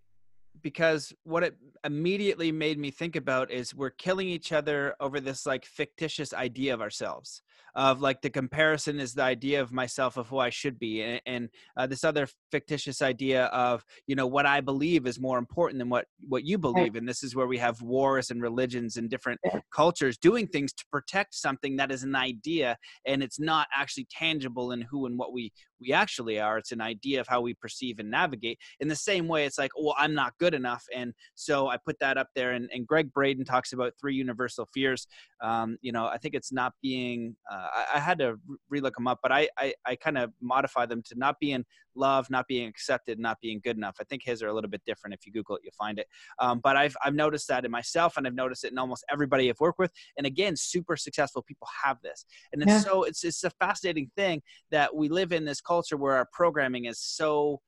because what it immediately made me think about is we're killing each other over this like fictitious idea of ourselves of like the comparison is the idea of myself of who i should be and, and uh, this other fictitious idea of you know what i believe is more important than what what you believe and this is where we have wars and religions and different cultures doing things to protect something that is an idea and it's not actually tangible in who and what we we actually are. It's an idea of how we perceive and navigate. In the same way it's like well i'm not good enough and so i put that up there and, and gregg braden talks about three universal fears. Um, you know i think it's not being uh, I, I, had to relook them up but i i, I kind of modify them to not being loved not being accepted not being good enough. I think his are a little bit different. If you google it you'll find it. Um, but i've i've noticed that in myself and i've noticed it in almost everybody i've worked with. And again super successful people have this. And it's yeah. so it's it's a fascinating thing that we live in this culture where our programming is so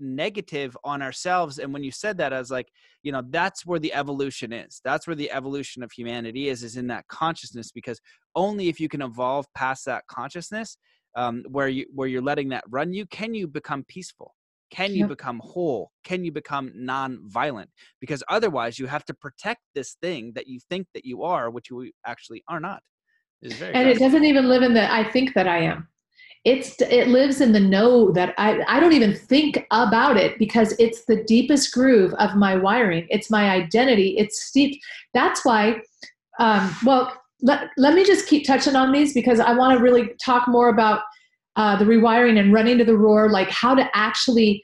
negative on ourselves. And when you said that i was like you know that's where the evolution is. That's where the evolution of humanity is is in that consciousness because only if you can evolve past that consciousness um, where you where you're letting that run you can you become peaceful? Can you become whole? Can you become non-violent? Because otherwise you have to protect this thing that you think that you are which you actually are not. And it doesn't even live in the i think that i am it's it lives in the know that I, I don't even think about it because it's the deepest groove of my wiring. It's my identity. It's steeped. That's why um, well let, let me just keep touching on these because i want to really talk more about uh, the rewiring and running to the roar like how to actually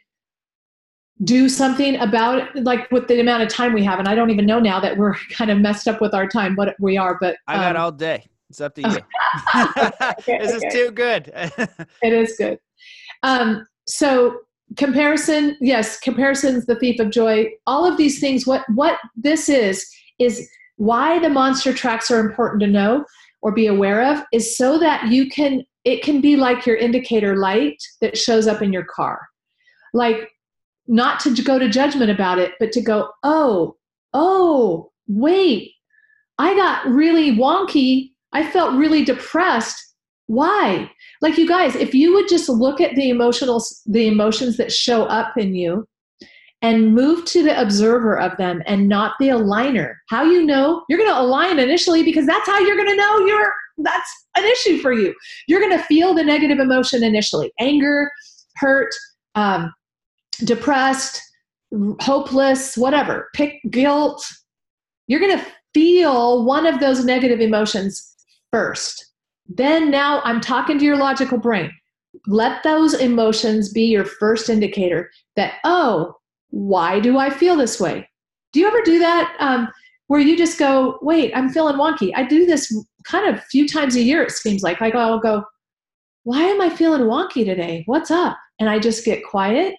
do something about it like with the amount of time we have. And i don't even know now that we're *laughs* kind of messed up with our time what we are but um, i got um, all day it's up to *laughs* you. okay, *laughs* this okay. is too good. *laughs* it is good. Um, so comparison, yes, comparison's the thief of joy. All of these things, what what this is, is why the monster tracks are important to know or be aware of, is so that you can it can be like your indicator light that shows up in your car. Like not to go to judgment about it, but to go, oh, oh, wait, I got really wonky I felt really depressed. Why? Like you guys, if you would just look at the emotional the emotions that show up in you and move to the observer of them and not the aligner. How you know? You're going to align initially because that's how you're going to know you're that's an issue for you. You're going to feel the negative emotion initially. Anger, hurt, um, depressed, hopeless, whatever. Pick guilt. You're going to feel one of those negative emotions first. Then now I'm talking to your logical brain. Let those emotions be your first indicator that, oh, why do I feel this way? Do you ever do that um, where you just go, wait, I'm feeling wonky? I do this kind of few times a year, it seems like. Like I'll go, why am I feeling wonky today? What's up? and I just get quiet.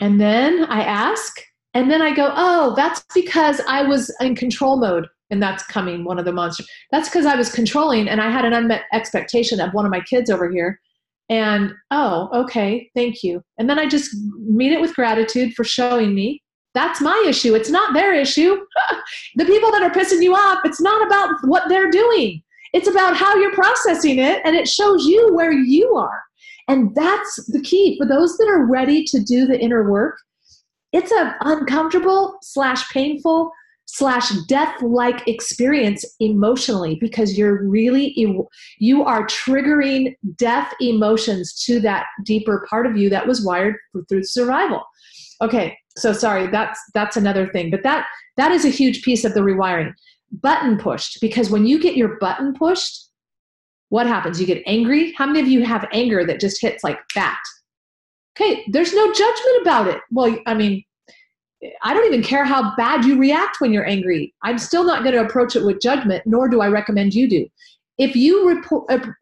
And then I ask, and then I go, oh, that's because I was in control mode. And that's coming, one of the monsters. That's because I was controlling and I had an unmet expectation of one of my kids over here. And oh, okay, thank you. And then I just meet it with gratitude for showing me. That's my issue. It's not their issue. *laughs* the people that are pissing you off, it's not about what they're doing. It's about how you're processing it, and it shows you where you are. And that's the key for those that are ready to do the inner work. It's an uncomfortable slash painful slash death like experience emotionally because you're really you are triggering death emotions to that deeper part of you that was wired through survival okay so sorry that's that's another thing but that that is a huge piece of the rewiring button pushed because when you get your button pushed what happens? You get angry. How many of you have anger that just hits like that? Okay, there's no judgment about it. Well, I mean, I don't even care how bad you react when you're angry. I'm still not going to approach it with judgment, nor do I recommend you do. If you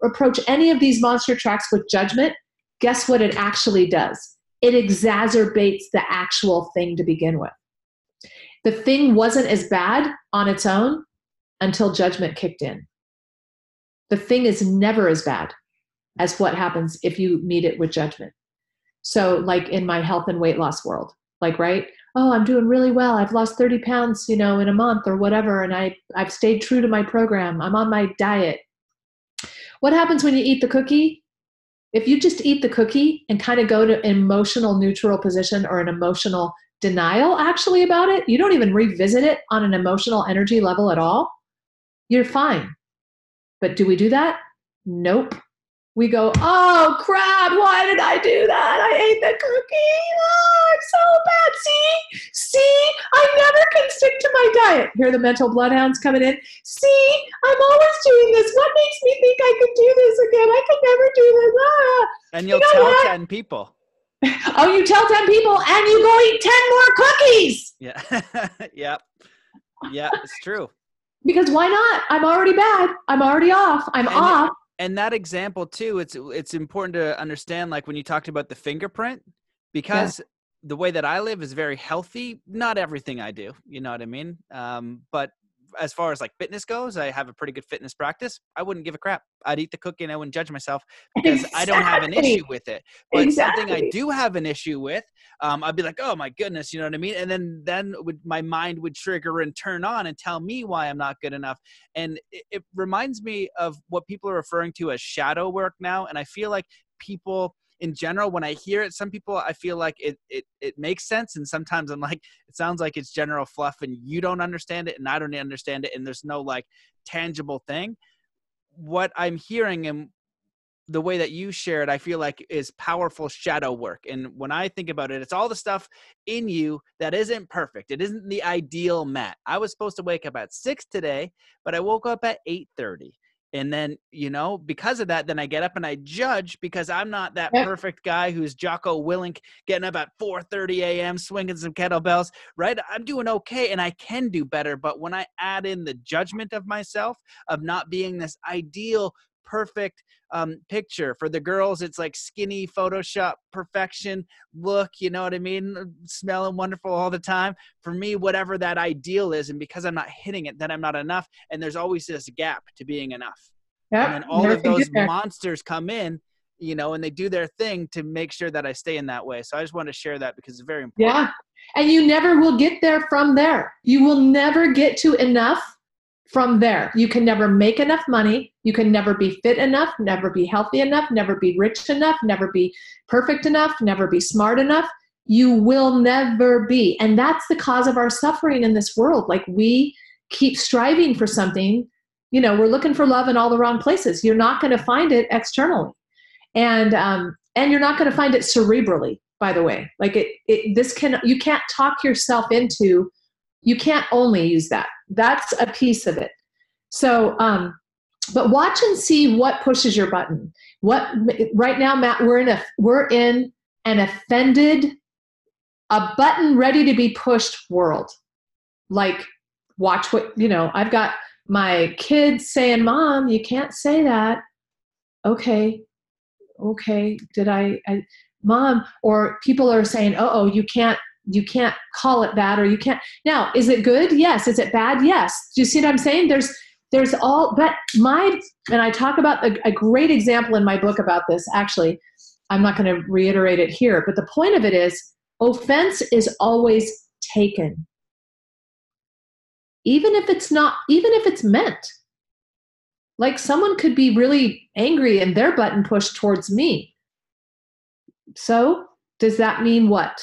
approach any of these monster tracks with judgment, guess what it actually does? It exacerbates the actual thing to begin with. The thing wasn't as bad on its own until judgment kicked in the thing is never as bad as what happens if you meet it with judgment. So, like in my health and weight loss world, like, right? Oh, I'm doing really well. I've lost 30 pounds, you know, in a month or whatever, and I, I've stayed true to my program. I'm on my diet. What happens when you eat the cookie? If you just eat the cookie and kind of go to an emotional neutral position or an emotional denial actually about it, you don't even revisit it on an emotional energy level at all, you're fine but do we do that? Nope. We go, oh crap, why did I do that? I ate the cookie. Oh, I'm so bad. See, see, I never can stick to my diet. Here are the mental bloodhounds coming in. See, I'm always doing this. What makes me think I can do this again? I can never do this. Ah. And you'll you know tell what? 10 people. *laughs* oh, you tell 10 people and you go eat 10 more cookies. Yeah. *laughs* yep. Yeah, it's true because why not? I'm already bad. I'm already off. I'm and off. And that example too, it's it's important to understand like when you talked about the fingerprint because yeah. the way that I live is very healthy. Not everything I do, you know what I mean? Um, but as far as like fitness goes, I have a pretty good fitness practice. I wouldn't give a crap. I'd eat the cookie and I wouldn't judge myself *laughs* because exactly. I don't have an issue with it. But exactly. something I do have an issue with, um, I'd be like, oh my goodness, you know what I mean? And then then would my mind would trigger and turn on and tell me why I'm not good enough. And it, it reminds me of what people are referring to as shadow work now. And I feel like people in general when i hear it some people i feel like it, it it makes sense and sometimes i'm like *laughs* it sounds like it's general fluff and you don't understand it and i don't understand it and there's no like tangible thing. What i'm hearing and the way that you shared i feel like is powerful shadow work and when i think about it it's all the stuff in you that isn't perfect. It isn't the ideal Matt. I was supposed to wake up at 6 today but i woke up at 8:30 and then you know because of that then i get up and i judge because i'm not that yeah. perfect guy who's jocko willink getting up at 4.30 a.m swinging some kettlebells right i'm doing okay and i can do better but when i add in the judgment of myself of not being this ideal perfect um, picture. For the girls it's like skinny photoshop perfection look you know what i mean? Smelling wonderful all the time. For me whatever that ideal is and because i'm not hitting it then i'm not enough and there's always this gap to being enough. Yeah, and then all of those monsters come in you know and they do their thing to make sure that i stay in that way. So i just want to share that because it's very important. yeah and you never will get there from there. You will never get to enough from there. You can never make enough money. You can never be fit enough, never be healthy enough, never be rich enough, never be perfect enough, never be smart enough. You will never be. And that's the cause of our suffering in this world. Like we keep striving for something, you know, we're looking for love in all the wrong places. You're not going to find it externally. And um and you're not going to find it cerebrally, by the way. Like it, it this can you can't talk yourself into you can't only use that that's a piece of it. So um but watch and see what pushes your button. What right now matt we're in a we're in an offended a button ready to be pushed world. Like watch what you know i've got my kids saying mom you can't say that. Okay okay, did I, I mom or people are saying oh oh you can't you can't call it that or you can't now is it good? Yes. Is it bad? Yes. Do you see what i'm saying? There's there's all but my and i talk about a, a great example in my book about this actually. I'm not going to reiterate it here but the point of it is offense is always taken. Even if it's not even if it's meant. Like someone could be really angry and their button pushed towards me. So does that mean what?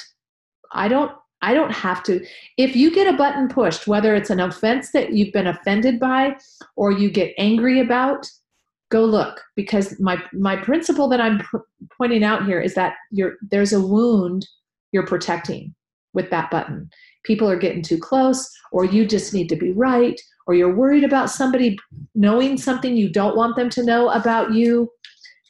I don't I don't have to. If you get a button pushed, whether it's an offense that you've been offended by or you get angry about, go look because my my principle that I'm pr- pointing out here is that you're there's a wound you're protecting with that button. People are getting too close or you just need to be right or you're worried about somebody knowing something you don't want them to know about you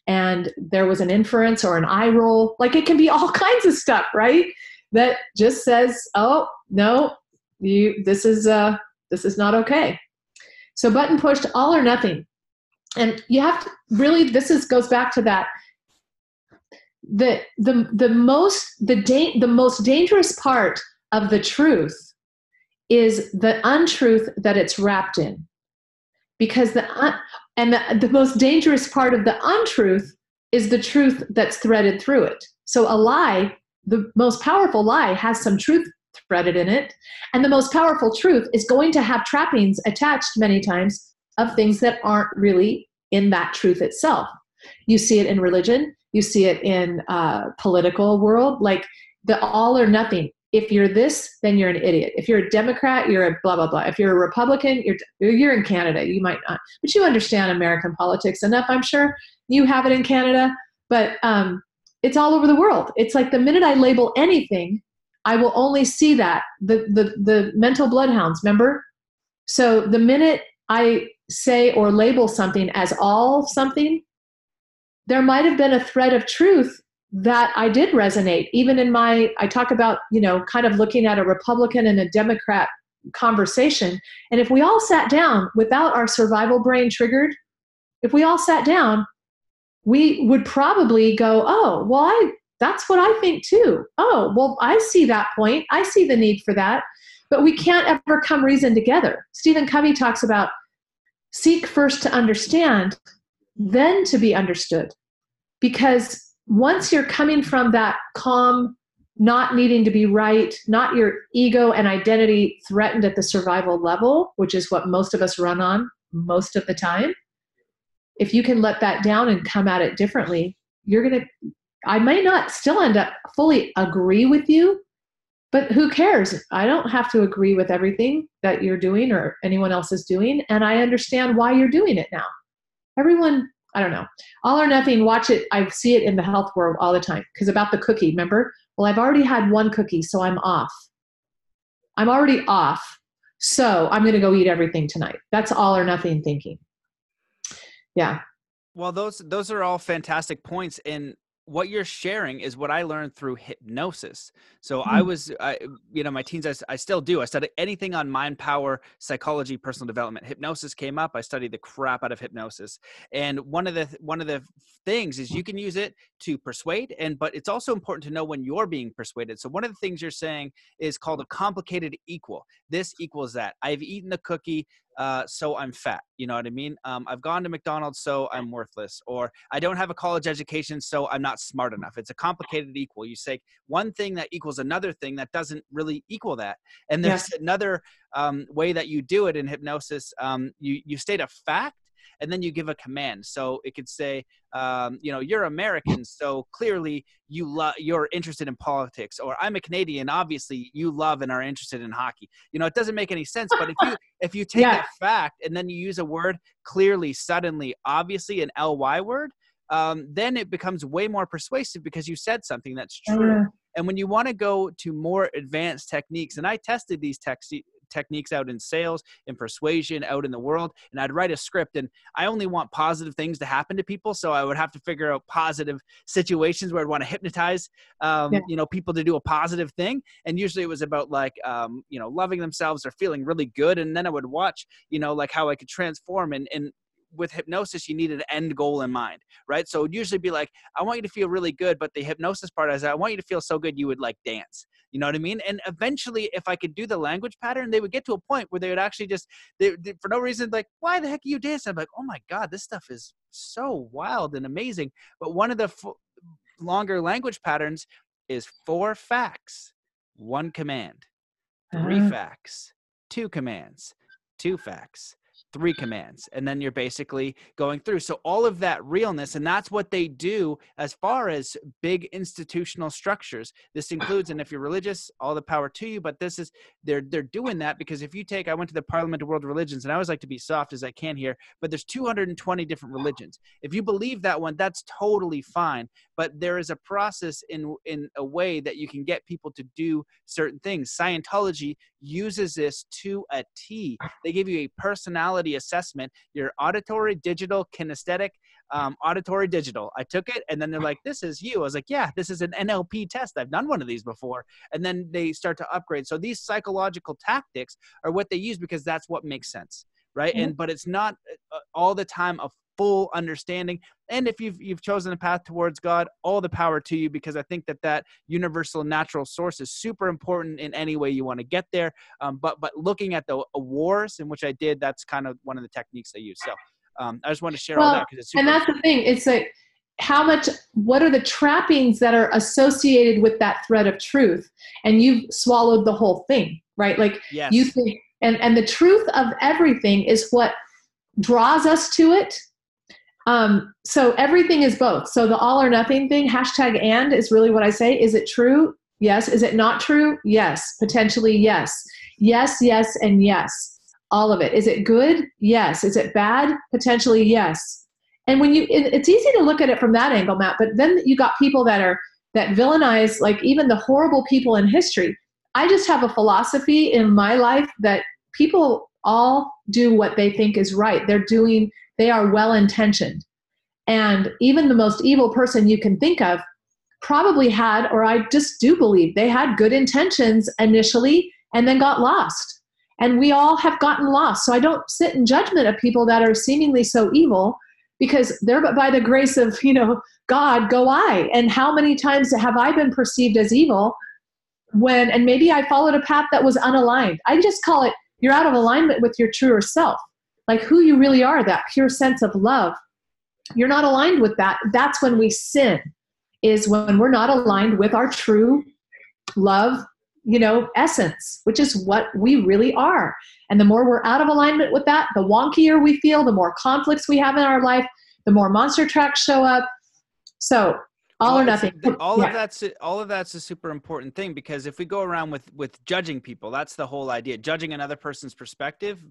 and there was an inference or an eye roll. Like it can be all *laughs* kinds of stuff, right? That just says, "Oh no, you this is uh this is not okay." So button pushed, all or nothing, and you have to really. This is goes back to that. The the the most the da- the most dangerous part of the truth is the untruth that it's wrapped in because the and the, the most dangerous part of the untruth is the truth that's threaded through it. So a lie, the most powerful lie, has some truth threaded in it. And the most powerful truth is going to have trappings attached many times of things that aren't really in that truth itself. You see it in religion, you see it in uh, political world, like the all or nothing if you're this, then you're an idiot. If you're a Democrat, you're a blah blah blah. If you're a Republican, you're you're in Canada. You might not, but you understand American politics enough. I'm sure you have it in Canada, but um, it's all over the world. It's like the minute I label anything, I will only see that the the the mental bloodhounds. Remember, so the minute I say or label something as all something, there might have been a thread of truth that I did resonate. Even in my, I talk about, you know, kind of looking at a Republican and a Democrat conversation. And if we all sat down without our survival brain triggered, if we all sat down, we would probably go, oh, well, I, that's what I think too. Oh, well, I see that point. I see the need for that. But we can't ever come reason together. Stephen Covey talks about seek first to understand, then to be understood. Because once you're coming from that calm, not needing to be right, not your ego and identity threatened at the survival level, which is what most of us run on most of the time, if you can let that down and come at it differently, you're going to, I may not still end up fully agree with you, but who cares? I don't have to agree with everything that you're doing or anyone else is doing. And I understand why you're doing it now. Everyone I don't know. All or nothing, watch it. I see it in the health world all the time. Because about the cookie, remember? Well, I've already had one cookie, so I'm off. I'm already off. So I'm going to go eat everything tonight. That's all or nothing thinking. Yeah. Well, those those are all fantastic points, and what you're sharing is what I learned through hypnosis. So mm-hmm. I was, I, you know, my teens, I, I, still do. I study anything on mind power, psychology, personal development. Hypnosis came up. I studied the crap out of hypnosis. And one of the one of the things is you can use it to persuade, and but it's also important to know when you're being persuaded. So one of the things you're saying is called a complicated equal. This equals that. I've eaten the cookie uh, so I'm fat. You know what I mean? Um, I've gone to McDonald's, so I'm worthless. Or I don't have a college education, so I'm not smart enough. It's a complicated equal. You say one thing that equals another thing that doesn't really equal that. And there's another um, way that you do it in hypnosis. Um, you you state a fact and then you give a command. So it could say, um, you know, you're American, so clearly you love, you're interested in politics, or I'm a Canadian, obviously you love and are interested in hockey. You know, it doesn't make any sense. But if you if you take yeah. that fact and then you use a word clearly, suddenly, obviously, an ly word, um, then it becomes way more persuasive because you said something that's true. And when you want to go to more advanced techniques, and I tested these te- techniques out in sales and persuasion out in the world and i'd write a script and i only want positive things to happen to people so i would have to figure out positive situations where i'd want to hypnotize um, yeah. you know people to do a positive thing and usually it was about like um, you know loving themselves or feeling really good and then i would watch you know like how i could transform and and with hypnosis you need an end goal in mind right so it would usually be like i want you to feel really good but the hypnosis part is i want you to feel so good you would like dance you know what i mean? And eventually if i could do the language pattern they would get to a point where they would actually just they, they for no reason like why the heck are you dancing? I'm like oh my god this stuff is so wild and amazing. But one of the f- longer language patterns is four facts one command 3 uh-huh. facts two commands two facts three commands and then you're basically going through. So all of that realness and that's what they do as far as big institutional structures. This includes and if you're religious all the power to you but this is they're they're doing that because if you take i went to the parliament of world religions and i always like to be soft as i can here but there's 220 different religions. If you believe that one that's totally fine but there is a process in in a way that you can get people to do certain things. Scientology uses this to a t. They give you a personality assessment your auditory digital kinesthetic um, auditory digital. I took it and then they're like this is you. I was like yeah this is an nlp test. I've done one of these before. And then they start to upgrade. So these psychological tactics are what they use because that's what makes sense right? Mm-hmm. and but it's not uh, all the time a full understanding. And if you've you've chosen a path towards god all the power to you because i think that that universal natural source is super important in any way you want to get there. Um, but but looking at the wars in which i did that's kind of one of the techniques i use. So um, i just want to share well, all that because it's super and that's the thing. It's like how much what are the trappings that are associated with that thread of truth? And you've swallowed the whole thing right? Like yes. you think and and the truth of everything is what draws us to it um, so everything is both. So the all or nothing thing, hashtag and is really what I say. Is it true? Yes. Is it not true? Yes. Potentially, yes. Yes, yes, and yes. All of it. Is it good? Yes. Is it bad? Potentially, yes. And when you, it, it's easy to look at it from that angle, Matt. But then you got people that are that villainize, like even the horrible people in history. I just have a philosophy in my life that people all do what they think is right. They're doing they are well intentioned. And even the most evil person you can think of probably had, or I just do believe, they had good intentions initially and then got lost. And we all have gotten lost. So I don't sit in judgment of people that are seemingly so evil because they're but by the grace of, you know, God go I. And how many times have I been perceived as evil when, and maybe I followed a path that was unaligned? I just call it you're out of alignment with your truer self like who you really are, that pure sense of love. You're not aligned with that. That's when we sin, is when we're not aligned with our true love, you know, essence, which is what we really are. And the more we're out of alignment with that, the wonkier we feel, the more conflicts we have in our life, the more monster tracks show up. So all or nothing. all yeah. of that's all of that's a super important thing because if we go around with with judging people that's the whole idea judging another person's perspective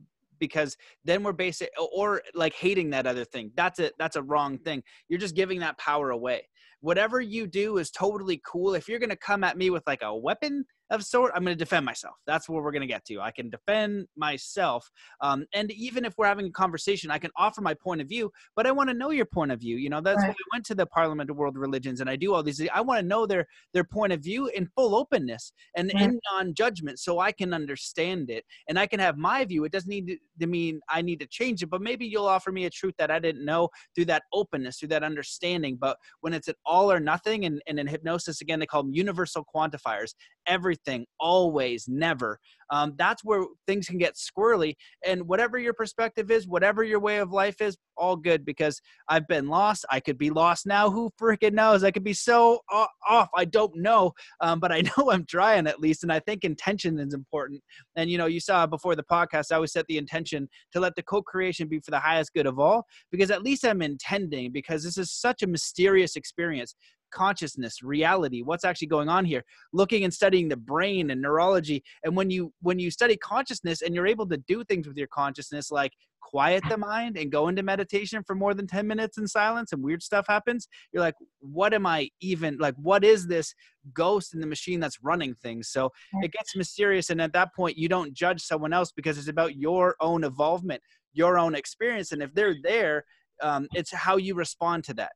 because then we're basic or like hating that other thing. That's a that's a wrong thing. You're just giving that power away. Whatever you do is totally cool. If you're going to come at me with like a weapon of sort, I'm going to defend myself. That's where we're going to get to. I can defend myself. Um, and even if we're having a conversation, I can offer my point of view, but I want to know your point of view. You know, that's right. why I went to the Parliament of World Religions and I do all these. I want to know their their point of view in full openness and right. in non-judgment, so I can understand it and I can have my view. It doesn't need to mean I need to change it, but maybe you'll offer me a truth that I didn't know through that openness, through that understanding. But when it's an all or nothing, and, and in hypnosis again, they call them universal quantifiers. Everything everything, always, never. Um, that's where things can get squirrely. And whatever your perspective is, whatever your way of life is, all good because I've been lost. I could be lost now. Who freaking knows? I could be so off. I don't know. Um, but I *laughs* know I'm trying at least. And I think intention is important. And, you know, you saw before the podcast, I always set the intention to let the co creation be for the highest good of all because at least I'm intending because this is such a mysterious experience consciousness reality what's actually going on here looking and studying the brain and neurology. And when you when you study consciousness and you're able to do things with your consciousness like quiet the mind and go into meditation for more than 10 minutes in silence and weird stuff happens you're like what am i even like what is this ghost in the machine that's running things? So it gets mysterious. And at that point you don't judge someone else because it's about your own involvement your own experience. And if they're there um, it's how you respond to that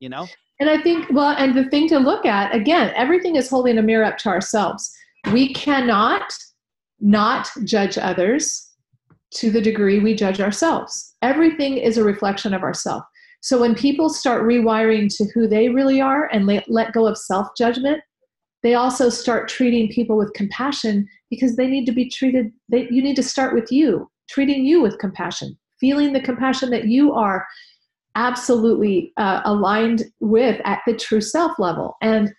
you know and I think, well, and the thing to look at, again, everything is holding a mirror up to ourselves. We cannot not judge others to the degree we judge ourselves. Everything is a reflection of ourselves. So when people start rewiring to who they really are and let, go of self judgment, they also start treating people with compassion because they need to be treated they, you need to start with you treating you with compassion feeling the compassion that you are absolutely uh, aligned with at the true self level. And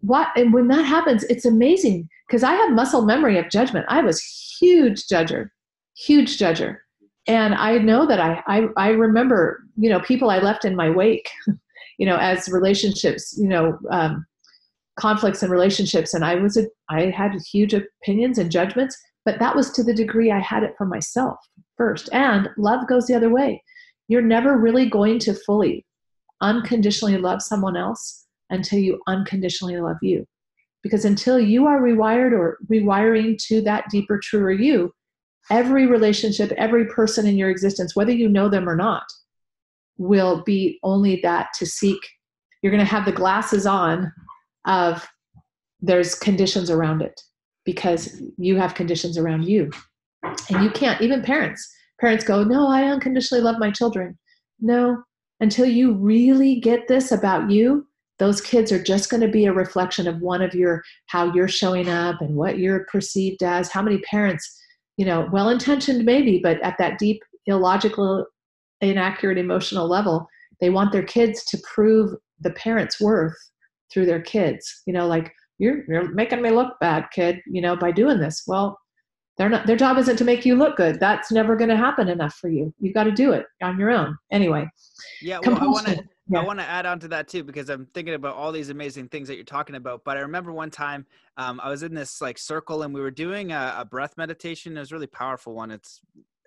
what and when that happens it's amazing because i have muscle memory of judgment. I was huge judger huge judger. And i know that I, I i remember you know people i left in my wake *laughs* you know as relationships you know um, conflicts and relationships. And i was a i had huge opinions and judgments but that was to the degree i had it for myself first. And love goes the other way you're never really going to fully unconditionally love someone else until you unconditionally love you. Because until you are rewired or rewiring to that deeper truer you every relationship every person in your existence whether you know them or not will be only that to seek. You're going to have the glasses on of there's conditions around it because you have conditions around you. And you can't even parents parents go no i unconditionally love my children. No. Until you really get this about you those kids are just going to be a reflection of one of your how you're showing up and what you're perceived as. How many parents you know well intentioned maybe but at that deep illogical inaccurate emotional level they want their kids to prove the parents worth through their kids. You know like you're you're making me look bad kid you know by doing this. Well they're not their job isn't to make you look good that's never going to happen enough for you you've got to do it on your own anyway yeah well, i want to yeah. I want to add on to that too because I'm thinking about all these amazing things that you're talking about. But I remember one time um, I was in this like circle and we were doing a, a breath meditation. It was a really powerful one. It's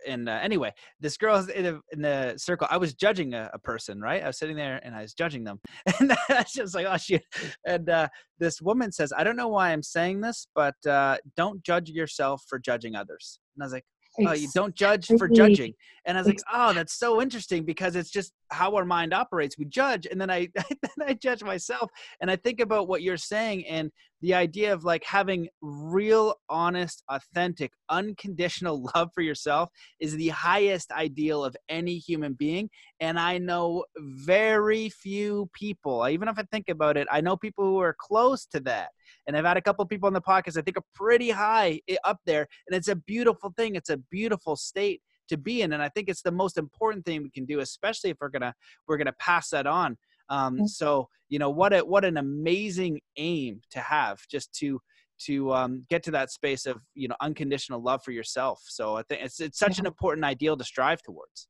and uh, anyway, this girl in, a, in the circle. I was judging a, a, person, right? I was sitting there and I was judging them, *laughs* and that's just like, "Oh shit!" And uh, this woman says, "I don't know why I'm saying this, but uh, don't judge yourself for judging others." And I was like, oh, you don't judge for judging. And I was like, oh, that's so interesting because it's just how our mind operates. We judge, and then I *laughs* then I judge myself, and I think about what you're saying and the idea of like having real, honest, authentic, unconditional *laughs* love for yourself is the highest ideal of any human being. And I know very few people, even if I think about it, I know people who are close to that and I've had a couple people on the podcast I think are pretty high eh, up there, and it's a beautiful thing. It's a beautiful state to be in, and I think it's the most important thing we can do, especially if we're gonna we're gonna pass that on. Um, mm. so you know what a what an amazing aim to have, just to to um, get to that space of you know unconditional love for yourself. So I think it's it's such an important ideal to strive towards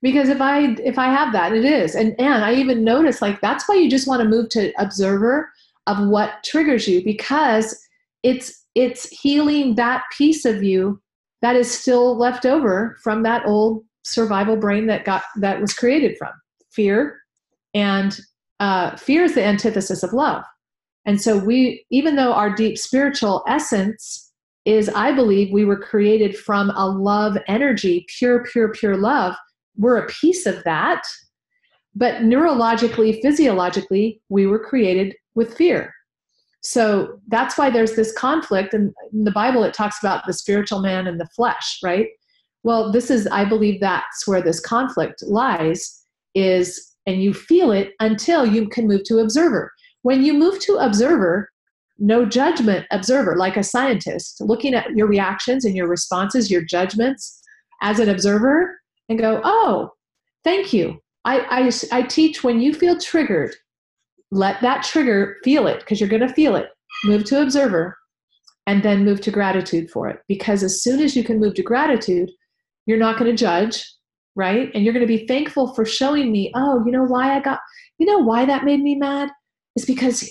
because if i if i have that it is and and i even notice like that's why you just want to move to observer of what triggers you because it's it's healing that piece of you that is still left over from that old survival brain that got that was created from fear and uh, fear is the antithesis of love. And so we even though our deep spiritual essence is i believe we were created from a love energy pure pure pure love we're a piece of that. But neurologically physiologically we were created with fear. So that's why there's this conflict. And in the Bible, it talks about the spiritual man and the flesh, right? Well, this is, I believe that's where this conflict lies, is, and you feel it until you can move to observer. When you move to observer, no judgment observer, like a scientist, looking at your reactions and your responses, your judgments as an observer, and go, oh, thank you. I, I, I teach when you feel triggered, let that trigger feel it because you're going to feel it. Move to observer and then move to gratitude for it. Because as soon as you can move to gratitude you're not going to judge right? And you're going to be thankful for showing me oh you know why i got you know why that made me mad? Is because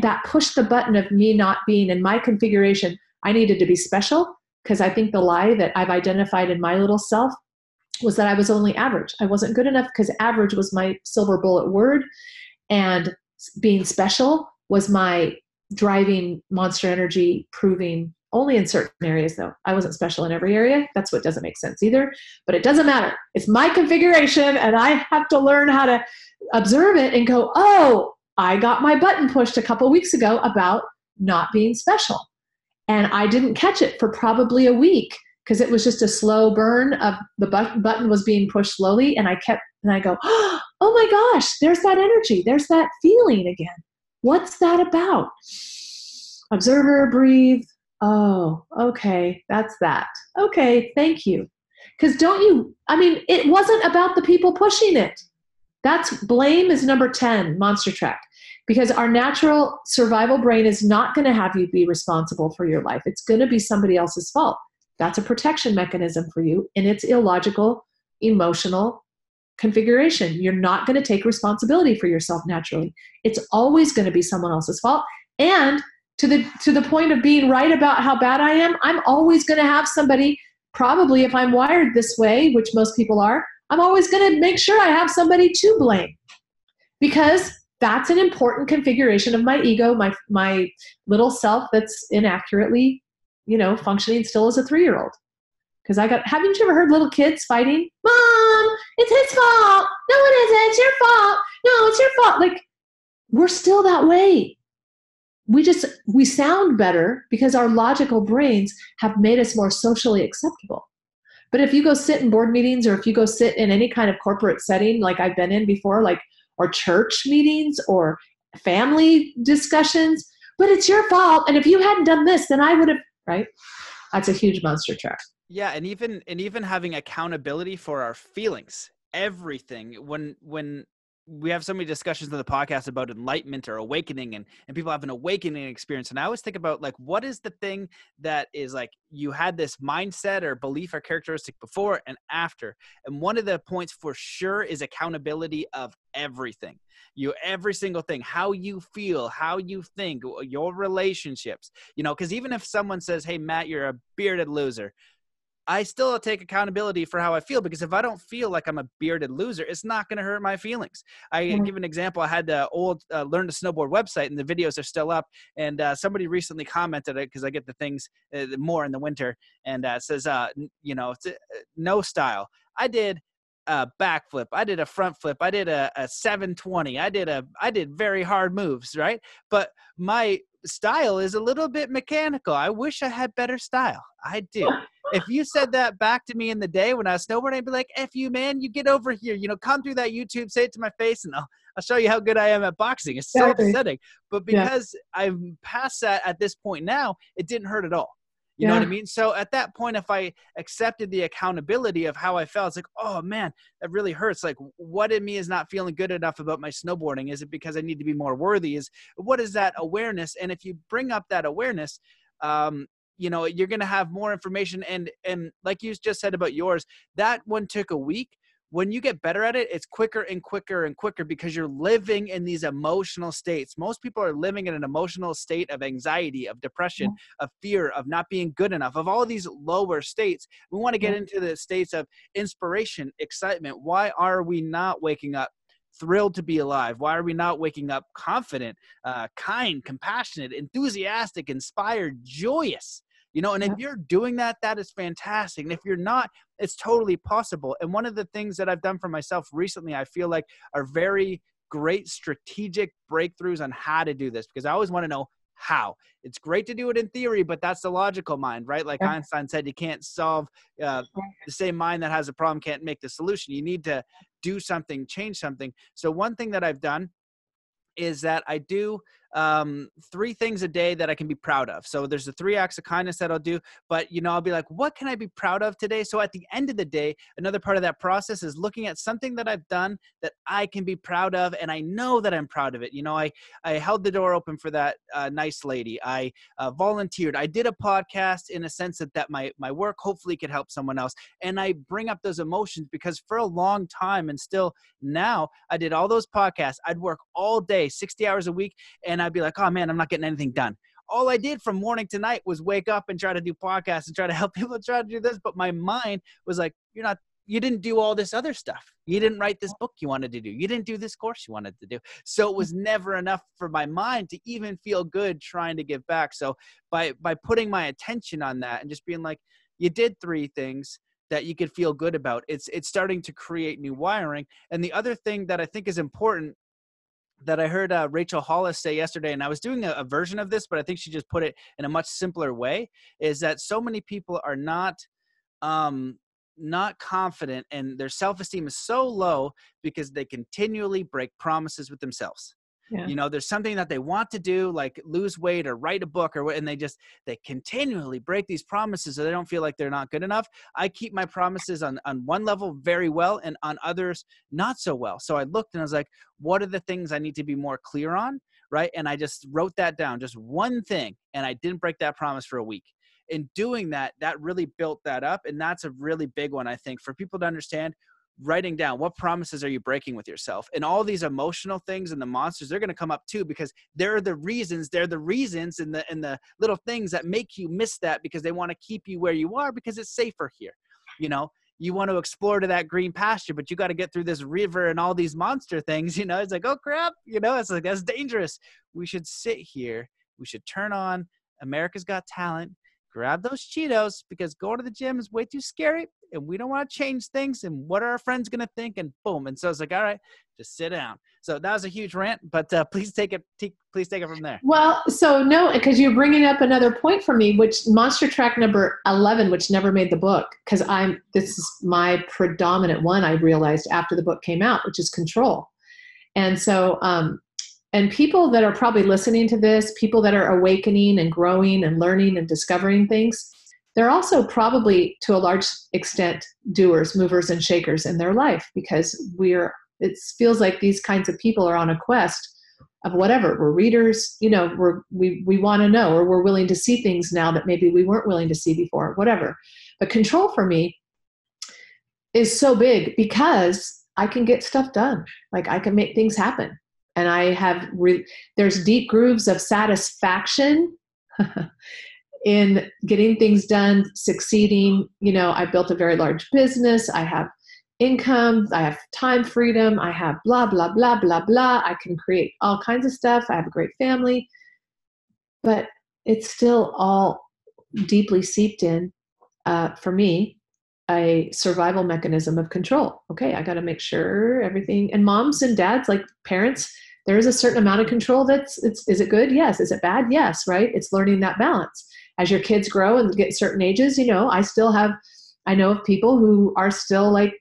that pushed the button of me not being in my configuration i needed to be special because i think the lie that i've identified in my little self was that i was only average. I wasn't good enough because average was my silver bullet word and being special was my driving monster energy proving only in certain areas though. I wasn't special in every area. That's what doesn't make sense either. But it doesn't matter. It's my configuration and i have to learn how to observe it and go oh i got my button pushed a couple weeks ago about not being special. And i didn't catch it for probably a week because it was just a slow burn of the button was being pushed slowly and i kept and i go *gasps* oh Oh my gosh there's that energy there's that feeling again. What's that about? Observer breathe. Oh okay that's that. Okay thank you. Because don't you i mean it wasn't about the people pushing it. That's blame is number 10 monster track. Because our natural survival brain is not going to have you be responsible for your life. It's going to be somebody else's fault. That's a protection mechanism for you and it's illogical emotional configuration. You're not going to take responsibility for yourself naturally. It's always going to be someone else's fault. And to the to the point of being right about how bad i am i'm always going to have somebody probably if i'm wired this way which most people are i'm always going to make sure i have somebody to blame. Because that's an important configuration of my ego my my little self that's inaccurately you know functioning still as a 3 year old because I got, haven't you ever heard little kids fighting? Mom, it's his fault. No, it isn't. It's your fault. No, it's your fault. Like, we're still that way. We just, we sound better because our logical brains have made us more socially acceptable. But if you go sit in board meetings or if you go sit in any kind of corporate setting like I've been in before, like, or church meetings or family discussions, but it's your fault. And if you hadn't done this, then I would have, right? That's a huge monster track. Yeah, and even and even having accountability for our feelings, everything. When when we have so many discussions in the podcast about enlightenment or awakening and, and people have an awakening experience and i always think about like what is the thing that is like you had this mindset or belief or characteristic before and after and one of the points for sure is accountability of everything you every single thing how you feel how you think your relationships you know because even if someone says hey matt you're a bearded loser I still take accountability for how I feel because if I don't feel like I'm a bearded loser, it's not going to hurt my feelings. I yeah. give an example. I had the old uh, Learn to Snowboard website, and the videos are still up. And uh, somebody recently commented it because I get the things uh, more in the winter, and uh, says, uh, you know, uh, no style. I did a backflip. I did a front flip. I did a, a 720. I did a I did very hard moves, right? But my style is a little bit mechanical. I wish I had better style. I do *laughs* if you said that back to me in the day when I was snowboarding, I'd be like, F you, man, you get over here. You know, come through that YouTube, say it to my face, and I'll, I'll show you how good I am at boxing. It's so exactly. upsetting. But because yeah. I'm past that at this point now, it didn't hurt at all. You yeah. know what I mean? So at that point, if I accepted the accountability of how I felt, it's like, oh man, that really hurts. Like, what in me is not feeling good enough about my snowboarding? Is it because I need to be more worthy? Is what is that awareness? And if you bring up that awareness, um, you know you're going to have more information and and like you just said about yours that one took a week when you get better at it it's quicker and quicker and quicker because you're living in these emotional states most people are living in an emotional state of anxiety of depression yeah. of fear of not being good enough of all these lower states we want to get yeah. into the states of inspiration excitement why are we not waking up thrilled to be alive? Why are we not waking up confident, uh, kind, compassionate, enthusiastic, inspired, joyous? You know, and if you're doing that, that is fantastic. And if you're not, it's totally possible. And one of the things that I've done for myself recently, I feel like are very great strategic breakthroughs on how to do this because I always want to know how. It's great to do it in theory, but that's the logical mind, right? Like yeah. Einstein said, you can't solve uh, the same mind that has a problem can't make the solution. You need to do something, change something. So one thing that I've done is that I do um, three things a day that I can be proud of. So there's the three acts of kindness that I'll do, but you know, I'll be like, what can I be proud of today? So at the end of the day, another part of that process is looking at something that I've done that I can be proud of, and I know that I'm proud of it. You know, I I held the door open for that uh, nice lady. I uh, volunteered. I did a podcast in a sense that that my my work hopefully could help someone else, and I bring up those emotions because for a long time and still now, I did all those podcasts. I'd work all day, 60 hours a week, and I'd be like, oh man, I'm not getting anything done. All I did from morning to night was wake up and try to do podcasts and try to *laughs* help people try to do this. But my mind was like, you're not, you didn't do all this other stuff. You didn't write this book you wanted to do. You didn't do this course you wanted to do. So it was never enough for my mind to even feel good trying to give back. So by by putting my attention on that and just being like, you did three things that you could feel good about. It's it's starting to create new wiring. And the other thing that I think is important that I heard uh, Rachel Hollis say yesterday, and I was doing a, a, version of this, but I think she just put it in a much simpler way. Is that so many people are not um not confident and their self-esteem is so low because they continually break promises with themselves yeah. you know there's something that they want to do like lose weight or write a book or what and they just they continually break these promises so they don't feel like they're not good enough. I keep my promises on on one level very well and on others not so well. So i looked and i was like what are the things i need to be more clear on? Right? And i just wrote that down just one thing and i didn't break that promise for a week. In doing that that really built that up and that's a really big one i think for people to understand writing down what promises are you breaking with yourself? And all these emotional things and the monsters they're going to come up too because they're the reasons they're the reasons and the and the little things that make you miss that because they want to keep you where you are because it's safer here you know? You want to explore to that green pasture but you got to get through this river and all these monster things *laughs* you know? It's like oh crap you know? It's like that's dangerous. We should sit here we should turn on america's got talent grab those Cheetos because going to the gym is way too scary and we don't want to change things and what are our friends going to think? And boom and so it's like all right just sit down. So that was a huge rant but uh, *laughs* please take it t- please take it from there. Well so no because you're bringing up another point for me which monster track number 11 which never made the book because i'm this is my predominant one i realized after the book came out which is control. And so um, and people that are probably listening to this, people that are awakening and growing and learning and discovering things, they're also probably to a large extent doers, movers, and shakers in their life because we're, it feels like these kinds of people are on a quest of whatever. We're readers, you know, we're, we, we want to know, or we're willing to see things now that maybe we weren't willing to see before, whatever. But control for me is so big because I can get stuff done. Like I can make things happen and I have re- there's deep grooves of satisfaction *laughs* in getting things done, succeeding. You know, I built a very large business. I have income. I have time freedom. I have blah blah blah blah blah. I can create all kinds of stuff. I have a great family, but it's still all deeply seeped in uh, for me a survival mechanism of control. Okay, I got to make sure everything. And moms and dads, like parents, there is a certain amount of control that's it's is it good? Yes. Is it bad? Yes right? It's learning that balance. As your kids grow and get certain ages you know i still have i know of people who are still like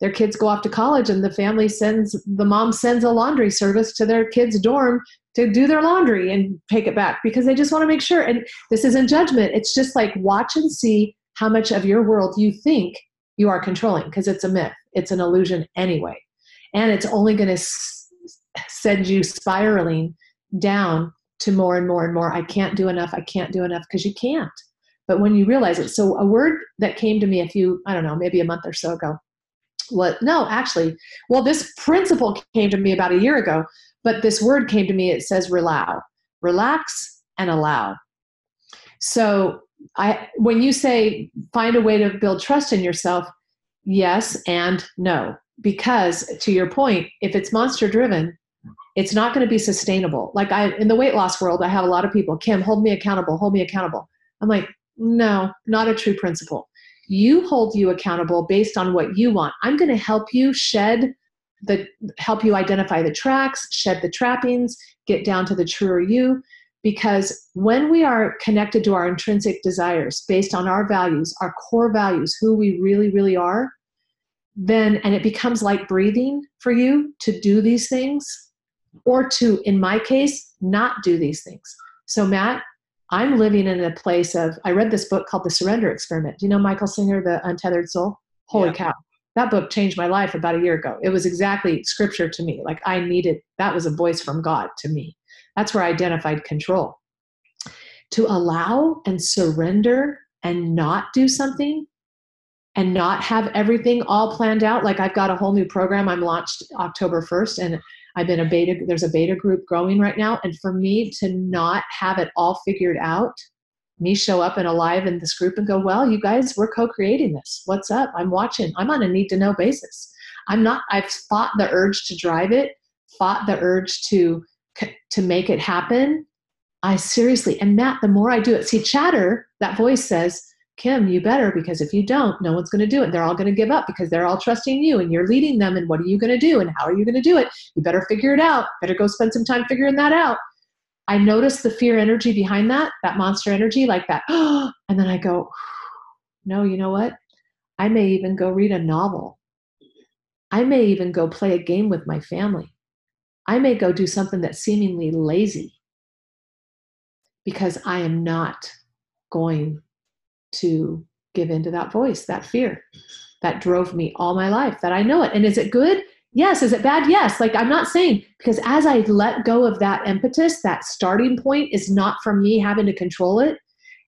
their kids go off to college and the family sends the mom sends a laundry service to their kids dorm to do their laundry and take it back because they just want to make sure. And this isn't judgment. It's just like watch and see how much of your world you think you are controlling because it's a myth. It's an illusion anyway. And it's only going to send you spiraling down to more and more and more. I can't do enough. I can't do enough because you can't. But when you realize it, so a word that came to me a few, I don't know, maybe a month or so ago. What? No, actually, well, this principle came to me about a year ago, but this word came to me. It says "relax," relax and allow. So I, when you say find a way to build trust in yourself, yes and no, because to your point, if it's monster driven, it's not going to be sustainable. Like I in the weight loss world, I have a lot of people, Kim, hold me accountable, hold me accountable. I'm like, no, not a true principle. You hold you accountable based on what you want. I'm going to help you shed the help you identify the tracks, shed the trappings, get down to the truer you because when we are connected to our intrinsic desires based on our values, our core values, who we really really are, then and it becomes like breathing for you to do these things or to, in my case, not do these things. So, Matt, I'm living in a place of, I read this book called The Surrender Experiment. Do you know Michael Singer, The Untethered Soul? Holy yeah. cow. That book changed my life about a year ago. It was exactly scripture to me. Like I needed, that was a voice from God to me. That's where I identified control. To allow and surrender and not do something and not have everything all planned out. Like I've got a whole new program I'm launched October 1st and I've been a beta, there's a beta group growing right now. And for me to not have it all figured out, me show up and alive in this group and go, well, you guys, we're co-creating this. What's up? I'm watching. I'm on a need to know basis. I'm not, I've fought the urge to drive it, fought the urge to, to make it happen. I seriously, and Matt, the more I do it, see, chatter, that voice says, Kim, you better because if you don't, no one's going to do it. They're all going to give up because they're all trusting you and you're leading them. And what are you going to do? And how are you going to do it? You better figure it out. Better go spend some time figuring that out. I notice the fear energy behind that, that monster energy, like that. *gasps* and then I go, no, you know what? I may even go read a novel. I may even go play a game with my family. I may go do something that's seemingly lazy because I am not going to give into that voice, that fear that drove me all my life, that I know it. And is it good? Yes. Is it bad? Yes. Like I'm not saying because as I let go of that impetus, that starting point is not from me having to control it.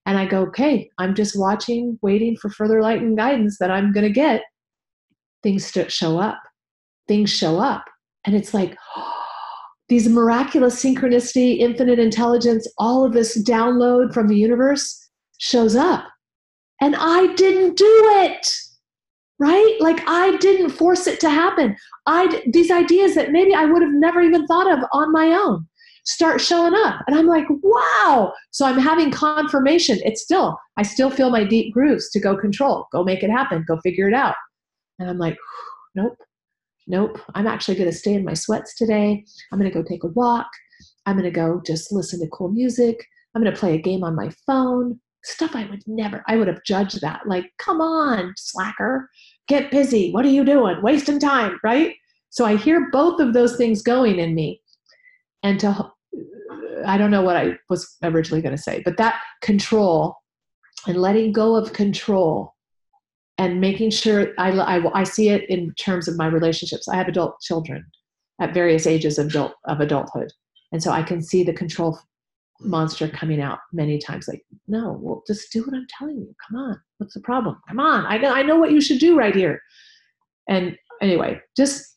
And I go, okay, I'm just watching, waiting for further light and guidance that I'm going to get. Things show up. Things show up. And it's like, *gasps* these miraculous synchronicity, infinite intelligence, all of this download from the universe shows up. And I didn't do it. Right? Like I didn't force it to happen. I these ideas that maybe I would have never even thought of on my own start showing up. And I'm like, wow. So I'm having confirmation. It's still, I still feel my deep grooves to go control, go make it happen, go figure it out. And I'm like, nope, nope, I'm actually going to stay in my sweats today. I'm going to go take a walk. I'm going to go just listen to cool music. I'm going to play a game on my phone. Stuff I would never, I would have judged that. Like, come on, slacker, get busy. What are you doing? Wasting time, right? So I hear both of those things going in me. And to, I don't know what I was originally going to say, but that control and letting go of control and making sure I, I, I, see it in terms of my relationships. I have adult children at various ages of, adult, of adulthood. And so I can see the control monster coming out many times like, no, well, just do what I'm telling you. Come on. What's the problem? Come on. I know, I know what you should do right here. And anyway, just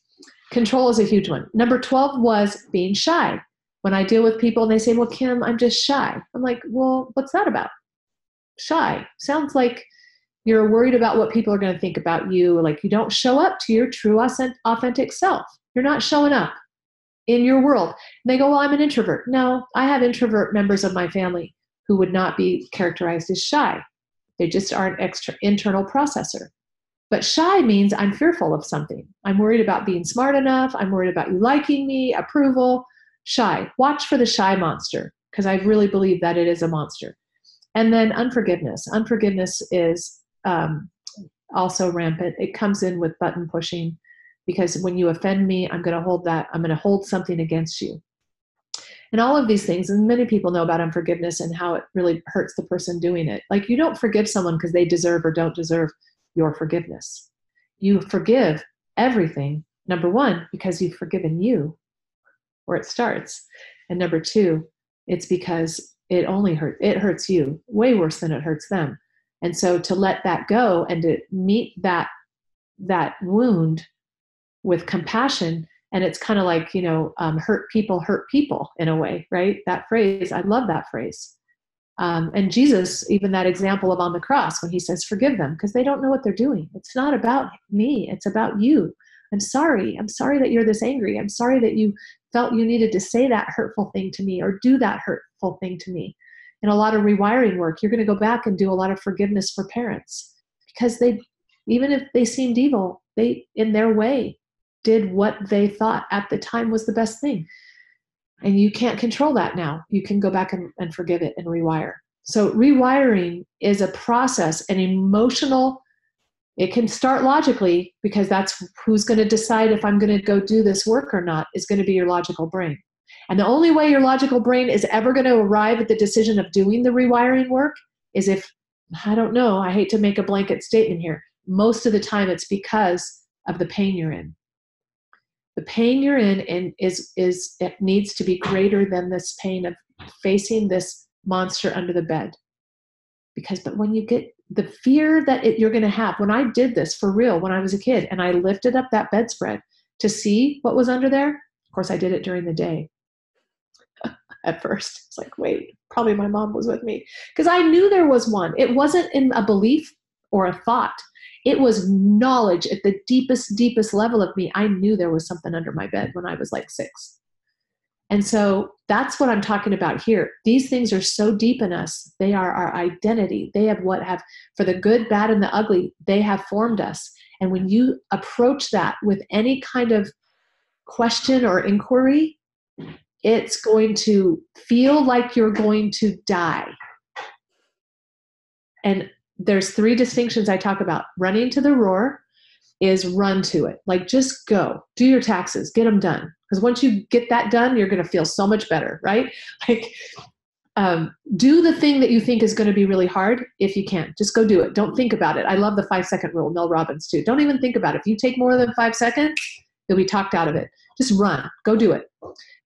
control is a huge one. Number 12 was being shy. When I deal with people and they say, well, Kim, I'm just shy. I'm like, well, what's that about? Shy. Sounds like you're worried about what people are going to think about you like you don't show up to your true authentic self you're not showing up in your world. And they go well i'm an introvert. No i have introvert members of my family who would not be characterized as shy. They just are an extra internal processor. But shy means i'm fearful of something. I'm worried about being smart enough. I'm worried about you liking me approval. Shy. Watch for the shy monster because i really believe that it is a monster. And then unforgiveness. Unforgiveness is um, also rampant. It comes in with button pushing because when you offend me, I'm going to hold that, I'm going to hold something against you. And all of these things, and many people know about unforgiveness and how it really hurts the person doing it. Like you don't forgive someone because they deserve or don't deserve your forgiveness. You forgive everything, number one, because you've forgiven you, where it starts. And number two, it's because it only hurts, it hurts you way worse than it hurts them and so to let that go and to meet that that wound with compassion and it's kind of like you know um, hurt people hurt people in a way right? That phrase i love that phrase. Um, and jesus even that example of on the cross when he says forgive them because they don't know what they're doing. It's not about me it's about you. I'm sorry i'm sorry that you're this angry. I'm sorry that you felt you needed to say that hurtful thing to me or do that hurtful thing to me. In a lot of rewiring work, you're going to go back and do a lot of forgiveness for parents because they, even if they seemed evil, they, in their way, did what they thought at the time was the best thing. And you can't control that now. You can go back and, and forgive it and rewire. So, rewiring is a process, an emotional, it can start logically because that's who's going to decide if I'm going to go do this work or not, is going to be your logical brain. And the only way your logical brain is ever going to arrive at the decision of doing the rewiring work is if, I don't know, I hate to make a blanket statement here. Most of the time it's because of the pain you're in. The pain you're in and is is it needs to be greater than this pain of facing this monster under the bed. Because but when you get the fear that it, you're going to have, when I did this for real when I was a kid and I lifted up that bedspread to see what was under there, of course I did it during the day *laughs* at first. It's like, wait, probably my mom was with me. Because I knew there was one. It wasn't in a belief or a thought, it was knowledge at the deepest, deepest level of me. I knew there was something under my bed when I was like six. And so that's what I'm talking about here. These things are so deep in us. They are our identity. They have what have, for the good, bad, and the ugly, they have formed us. And when you approach that with any kind of question or inquiry, it's going to feel like you're going to die. And there's three distinctions I talk about. Running to the roar is run to it. Like just go, do your taxes, get them done. Because once you get that done, you're going to feel so much better, right? *laughs* Like um, do the thing that you think is going to be really hard if you can. Just go do it. Don't think about it. I love the five second rule, Mel Robbins too. Don't even think about it. If you take more than five seconds, you'll be talked out of it. Just run, go do it.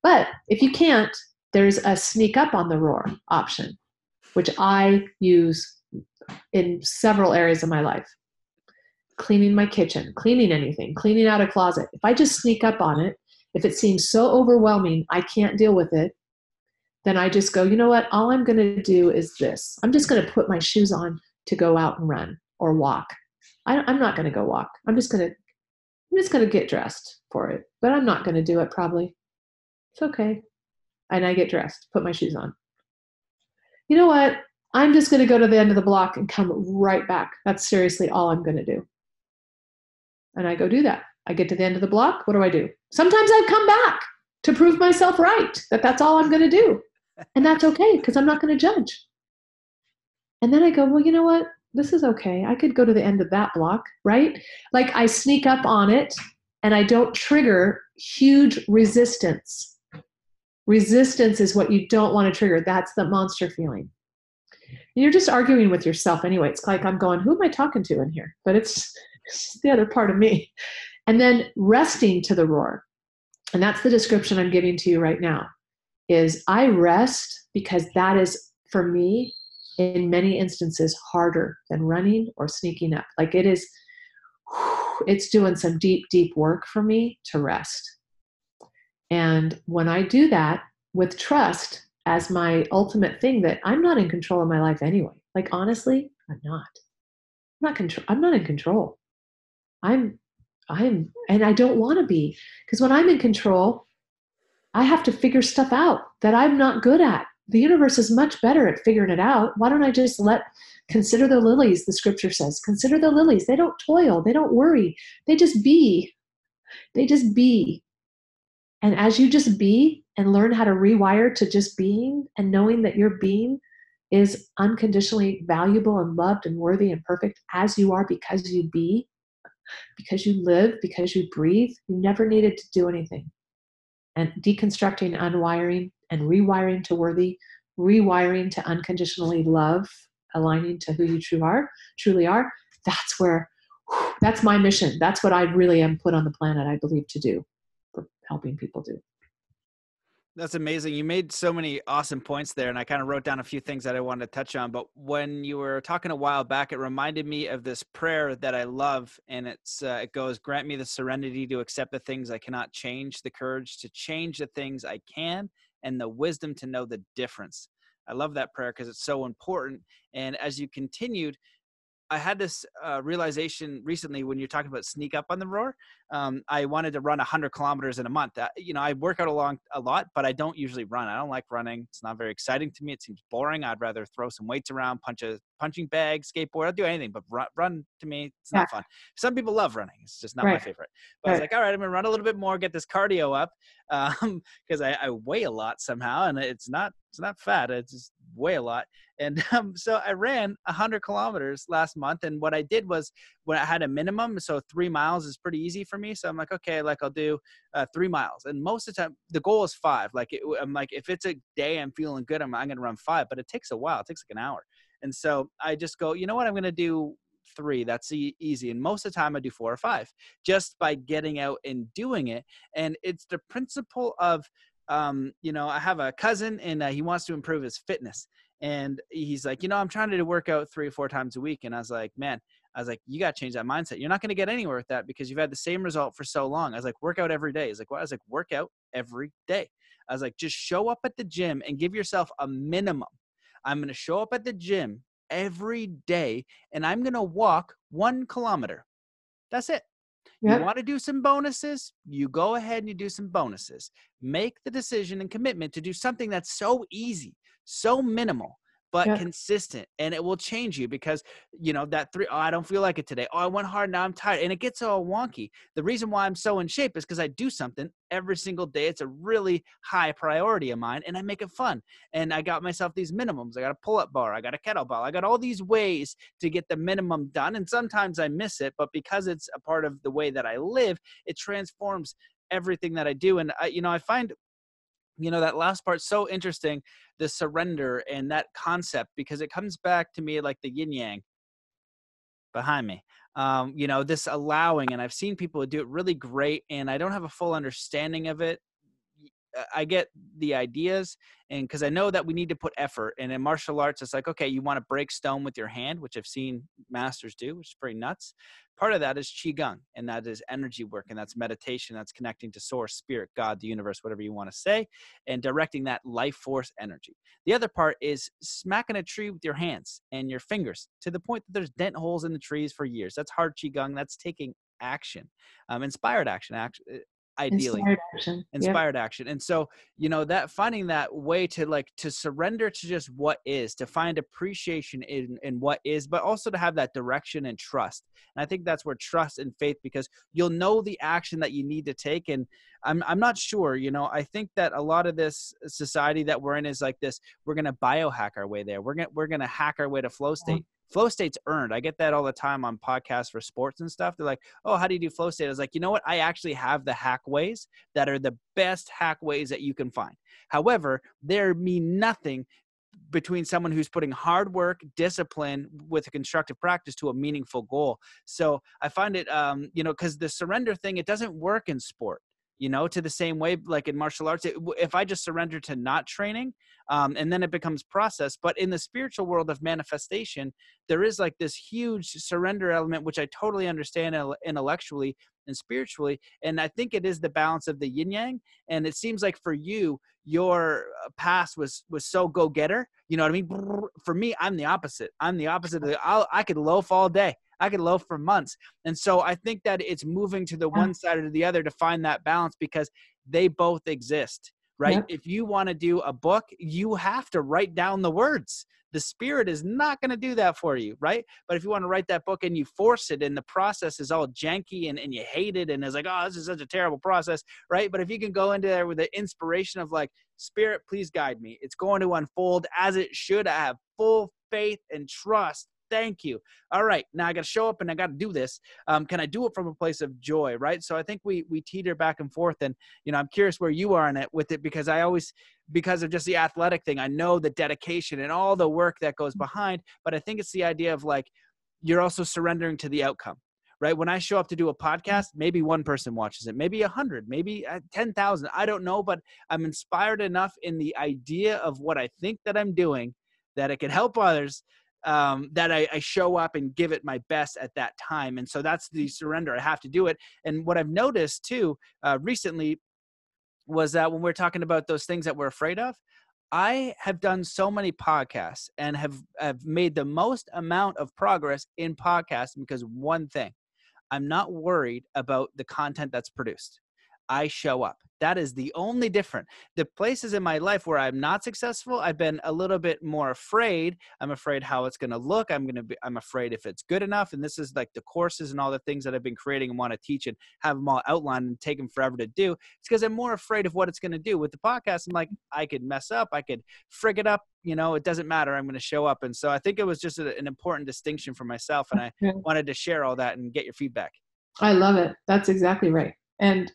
But if you can't, there's a sneak up on the roar option, which I use in several areas of my life. Cleaning my kitchen, cleaning anything, cleaning out a closet. If I just sneak up on it, if it seems so overwhelming, I can't deal with it, then I just go, you know what? All I'm going to do is this. I'm just going to put my shoes on to go out and run or walk. I, am not going to go walk. I'm just going to, I'm just going to get dressed for it. But I'm not going to do it probably. It's okay. And I get dressed, put my shoes on. You know what? I'm just going to go to the end of the block and come right back. That's seriously all I'm going to do. And I go do that. I get to the end of the block. What do I do? Sometimes I come back to prove myself right that that's all I'm going to do. And that's okay because I'm not going to judge. And then I go, well, you know what? This is okay. I could go to the end of that block, right? Like I sneak up on it and I don't trigger huge resistance. Resistance is what you don't want to trigger. That's the monster feeling. You're just arguing with yourself anyway. It's like I'm going, who am I talking to in here? But it's, it's the other part of me. And then resting to the roar. And that's the description I'm giving to you right now is I rest because that is for me in many instances harder than running or sneaking up. Like it is *sighs* it's doing some deep deep work for me to rest. And when I do that with trust as my ultimate thing that I'm not in control of my life anyway. Like honestly, I'm not. I'm not control I'm not in control. I'm I'm and I don't want to be because when I'm in control, I have to figure stuff out that I'm not good at. The universe is much better at figuring it out. Why don't I just let consider the lilies, the scripture says. Consider the lilies. They don't toil, they don't worry. They just be. They just be. And as you just be and learn how to rewire to just being and knowing that your being is unconditionally valuable and loved and worthy and perfect as you are because you be, because you live, because you breathe, you never needed to do anything. And deconstructing, unwiring, and rewiring to worthy, rewiring to unconditionally love, aligning to who you true are, truly are, that's where that's my mission. That's what I really am put on the planet, I believe, to do helping people do. That's amazing. You made so many awesome points there, and I kind of wrote down a few things that I wanted to touch on. But when you were talking a while back, it reminded me of this prayer that I love, and it's uh, it goes, "Grant me the serenity to accept the things I cannot change, the courage to change the things I can, and the wisdom to know the difference." I love that prayer because it's so important. And as you continued, I had this uh, realization recently when you're talking about sneak up on the roar. Um, I wanted to run 100 kilometers in a month. Uh, you know, I work out a lot, but I don't usually run. I don't like running. It's not very exciting to me. It seems boring. I'd rather throw some weights around, punch a punching bag, skateboard. I'll do anything, but run, run to me, it's not yeah. fun. Some people love running. It's just not right. my favorite. But right. I was like, all right, I'm gonna run a little bit more, get this cardio up, because *laughs* um, I, I weigh a lot somehow, and it's not it's not fat. It's just weigh a lot. And *laughs* um, so I ran 100 kilometers last month. And what I did was when I had a minimum, so three miles is pretty easy for me. So I'm like, okay, like I'll do uh, three miles. And most of the time, the goal is five. Like it, I'm like, if it's a day I'm feeling good, I'm, I'm going to run five. But it takes a while. It takes like an hour. And so I just go, you know what? I'm going to do three. That's easy. And most of the time I do four or five just by getting out and doing it. And it's the principle of, um, you know, I have a cousin and uh, he wants to improve his fitness. And he's like, you know, I'm trying to work out three or four times a week. And I was like, man, I was like, you got to change that mindset. You're not going to get anywhere with that because you've had the same result for so long. I was like, work out every day. He's like, what? I was like, work out every day. I was like, just show up at the gym and give yourself a minimum. I'm going to show up at the gym every day and I'm going to walk one kilometer. That's it. Yep. You want to do some bonuses? You go ahead and you do some bonuses. Make the decision and commitment to do something that's so easy, so minimal, but Yeah. consistent and it will change you because you know that three oh i don't feel like it today. Oh i went hard now i'm tired and it gets all wonky. The reason why i'm so in shape is because i do something every single day. It's a really high priority of mine and i make it fun and i got myself these minimums. I got a pull-up bar i got a kettlebell i got all these ways to get the minimum done and sometimes i miss it but because it's a part of the way that i live it transforms everything that i do and I, you know i find you know that last part so interesting the surrender and that concept because it comes back to me like the yin yang behind me um, you know this allowing and i've seen people do it really great and i don't have a full understanding of it i get the ideas and because i know that we need to put effort and in martial arts it's like okay you want to break stone with your hand which i've seen masters do which is pretty nuts part of that is qigong and that is energy work and that's meditation that's connecting to source spirit god the universe whatever you want to say and directing that life force energy the other part is smacking a tree with your hands and your fingers to the point that there's dent holes in the trees for years. That's hard qigong. That's taking action, um, inspired action. Act, uh, ideally, Inspired action. Yep. inspired action and so you know that finding that way to like to surrender to just what is to find appreciation in in what is but also to have that direction and trust and i think that's where trust and faith because you'll know the action that you need to take and i'm i'm not sure you know i think that a lot of this society that we're in is like this we're going to biohack our way there we're going to we're going to hack our way to flow uh-huh. state flow state's earned. I get that all the time on podcasts for sports and stuff. They're like oh how do you do flow state? I was like you know what? I actually have the hack ways that are the best hack ways that you can find. However there mean nothing between someone who's putting hard work discipline with a constructive practice to a meaningful goal. So i find it um you know because the surrender thing it doesn't work in sport you know to the same way like in martial arts it, if i just surrender to not training um, and then it becomes process but in the spiritual world of manifestation there is like this huge surrender element which i totally understand intellectually and spiritually and i think it is the balance of the yin yang and it seems like for you your uh, past was was so go-getter you know what i mean? For me i'm the opposite i'm the opposite of the, I'll, i could loaf all day i could loaf for months and so i think that it's moving to the one side or the other to find that balance because they both exist right? Yep. if you want to do a book you have to write down the words. The spirit is not going to do that for you right? But if you want to write that book and you force it and the process is all janky and, and you hate it and it's like oh this is such a terrible process right? But if you can go into there with the inspiration of like spirit please guide me. It's going to unfold as it should i have full faith and trust thank you. All right now i got to show up and i got to do this. Um, can i do it from a place of joy right? So i think we we teeter back and forth and you know i'm curious where you are in it with it because i always because of just the athletic thing i know the dedication and all the work that goes behind but i think it's the idea of like you're also surrendering to the outcome right? When i show up to do a podcast maybe one person watches it maybe a hundred maybe uh, 10,000 i don't know but i'm inspired enough in the idea of what i think that i'm doing that it can help others um, that I, I show up and give it my best at that time. And so that's the surrender i have to do it. And what i've noticed too uh, recently was that when we're talking about those things that we're afraid of i have done so many podcasts and have, have made the most amount of progress in podcasting because one thing i'm not worried about the content that's produced i show up. That is the only different. The places in my life where i'm not successful i've been a little bit more afraid. I'm afraid how it's going to look. I'm going to be i'm afraid if it's good enough and this is like the courses and all the things that i've been creating and want to teach and have them all outlined and take them forever to do it's because i'm more afraid of what it's going to do. With the podcast i'm like i could mess up i could frig it up you know it doesn't matter i'm going to show up. And so i think it was just a, an important distinction for myself and i *laughs* wanted to share all that and get your feedback. I love it. That's exactly right. And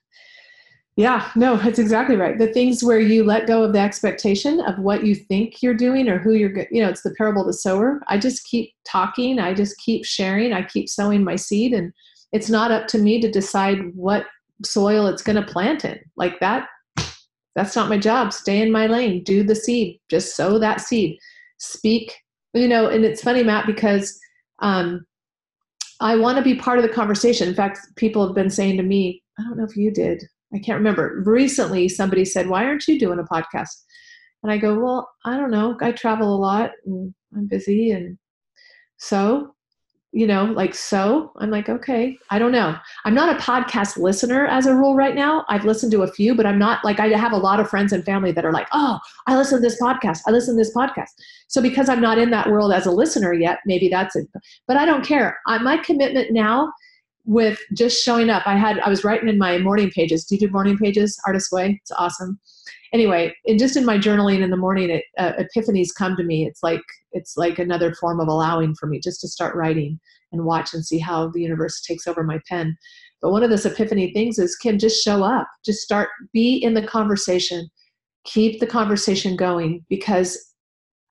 yeah, no, that's exactly right. The things where you let go of the expectation of what you think you're doing or who you're, you know, it's the parable of the sower. I just keep talking. I just keep sharing. I keep sowing my seed. And it's not up to me to decide what soil it's going to plant in. Like that, that's not my job. Stay in my lane. Do the seed. Just sow that seed. Speak, you know, and it's funny, Matt, because um, I want to be part of the conversation. In fact, people have been saying to me, I don't know if you did, I can't remember. Recently, somebody said, Why aren't you doing a podcast? And I go, Well, I don't know. I travel a lot and I'm busy. And so you know, like so. I'm like, okay, I don't know. I'm not a podcast listener as a rule right now. I've listened to a few, but I'm not like I have a lot of friends and family that are like, oh, I listen to this podcast. I listen to this podcast. So because I'm not in that world as a listener yet, maybe that's it. But I don't care. I, my commitment now with just showing up. I had I was writing in my morning pages. Do you do morning pages? Artist Way. It's awesome anyway, and just in my journaling in the morning, it, uh, epiphanies come to me. It's like it's like another form of allowing for me just to start writing and watch and see how the universe takes over my pen. But one of those epiphany things is Kim, just show up, just start, be in the conversation, keep the conversation going because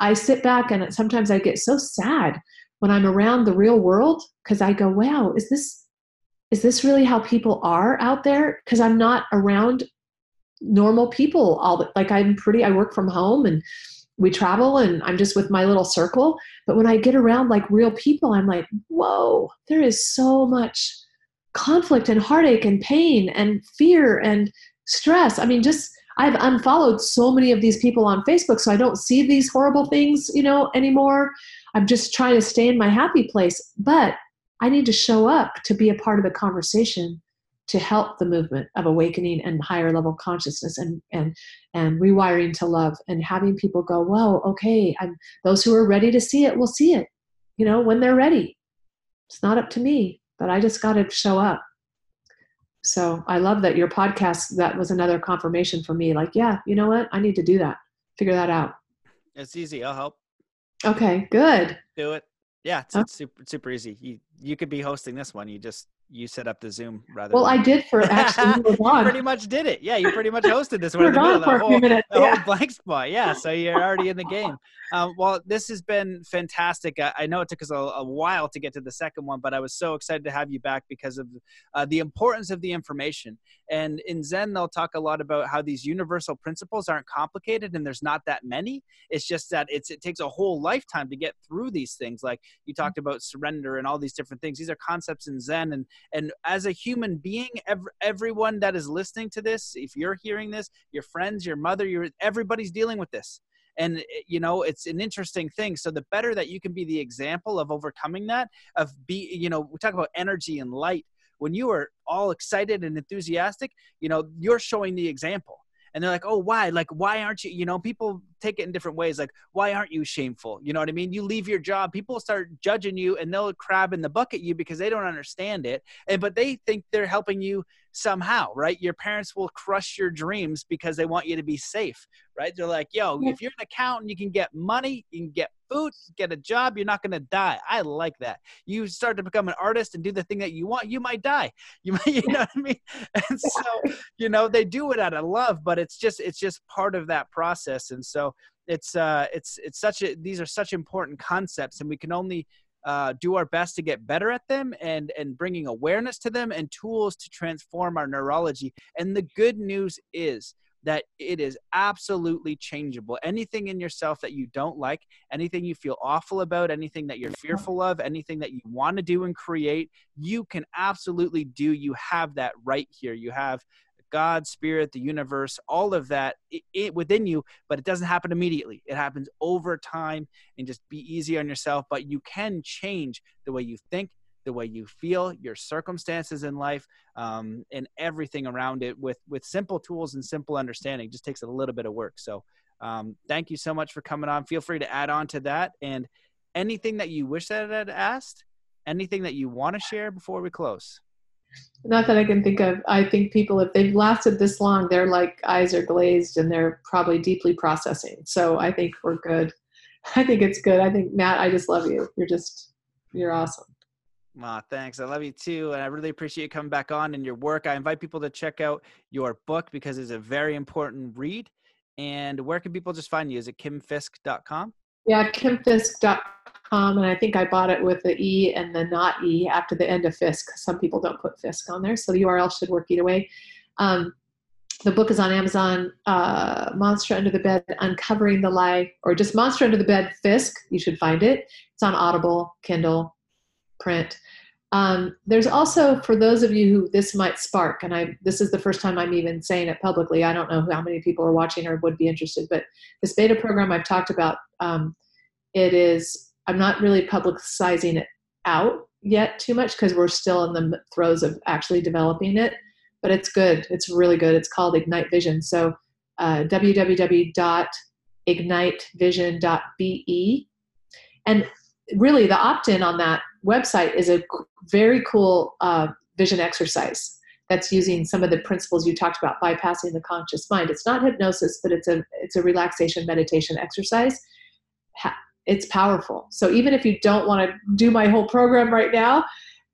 I sit back and sometimes I get so sad when I'm around the real world because I go, wow, is this is this really how people are out there? Because I'm not around normal people all the, like i'm pretty i work from home and we travel and i'm just with my little circle. But when i get around like real people i'm like whoa there is so much conflict and heartache and pain and fear and stress. I mean just i've unfollowed so many of these people on facebook so i don't see these horrible things you know anymore. I'm just trying to stay in my happy place. But i need to show up to be a part of the conversation to help the movement of awakening and higher level consciousness and and and rewiring to love and having people go whoa okay i'm those who are ready to see it will see it you know when they're ready. It's not up to me but i just got to show up. So i love that your podcast that was another confirmation for me like yeah you know what? I need to do that. Figure that out. It's easy. I'll help. Okay good. Do it yeah it's, it's super super easy. You you could be hosting this one you just you set up the Zoom rather. Well, than... I did for *laughs* actually. you pretty much did it. Yeah, you pretty much hosted this one middle of the whole, minutes, the yeah. whole blank spot. Yeah, so you're already in the game. Um, well, this has been fantastic. I, I know it took us a, a, while to get to the second one, but I was so excited to have you back because of uh, the importance of the information. And in Zen, they'll talk a lot about how these universal principles aren't complicated and there's not that many. It's just that it's, it takes a whole lifetime to get through these things. Like you talked about surrender and all these different things. These are concepts in Zen. And, and as a human being, every, everyone that is listening to this, if you're hearing this, your friends, your mother, your, everybody's dealing with this. And eh, you know it's an interesting thing. So the better that you can be the example of overcoming that of be you know we talk about energy and light. When you are all excited and enthusiastic you know you're showing the example and they're like oh why? Like why aren't you you know people take it in different ways like why aren't you shameful? You know what i mean? You leave your job people start judging you and they'll crab in the bucket you because they don't understand it and but they think they're helping you somehow right? Your parents will crush your dreams because they want you to be safe right? They're like yo if you're an accountant you can get money you can get food get a job you're not going to die. I like that. You start to become an artist and do the thing that you want you might die. *laughs* You might you know what i mean? And so *laughs* you know they do it out of love but it's just it's just part of that process. And so it's uh it's it's such a these are such important concepts and we can only uh, do our best to get better at them and and bringing awareness to them and tools to transform our neurology. And the good news is that it is absolutely changeable. Anything in yourself that you don't like, anything you feel awful about, anything that you're fearful of, anything that you want to do and create, you can absolutely do. You have that right here. You have God, spirit, the universe, all of that it, it, within you, but it doesn't happen immediately. It happens over time and just be easy on yourself. But you can change the way you think, the way you feel, your circumstances in life, um, and everything around it with with simple tools and simple understanding. It just takes a little bit of work. So, um, thank you so much for coming on. Feel free to add on to that and anything that you wish that I had asked, anything that you want to share before we close. Not that I can think of. I think people, if they've lasted this long, their like eyes are glazed and they're probably deeply processing. So I think we're good. *laughs* I think it's good. I think Matt, I just love you. You're just, you're awesome. Ah, thanks. I love you too. And I really appreciate you coming back on and your work. I invite people to check out your book because it's a very important read. And where can people just find you? Is it kimfisk.com? Yeah, kimfisk.com and I think I bought it with the E and the not E after the end of Fisk. Some people don't put Fisk on there, so the URL should work either way. Um, the book is on Amazon. Uh, Monster Under the Bed: Uncovering the Lie, or just Monster Under the Bed Fisk. You should find it. It's on Audible, Kindle, print. Um, there's also for those of you who this might spark, and I this is the first time I'm even saying it publicly. I don't know how many people are watching or would be interested, but this beta program I've talked about. Um, it is I'm not really publicizing it out yet too much because we're still in the throes of actually developing it. But it's good. It's really good. It's called Ignite Vision. So uh, www.ignitevision.be. And really, the opt in on that website is a very cool uh, vision exercise that's using some of the principles you talked about bypassing the conscious mind. It's not hypnosis but it's a it's a relaxation meditation exercise. It's powerful. So even if you don't want to do my whole program right now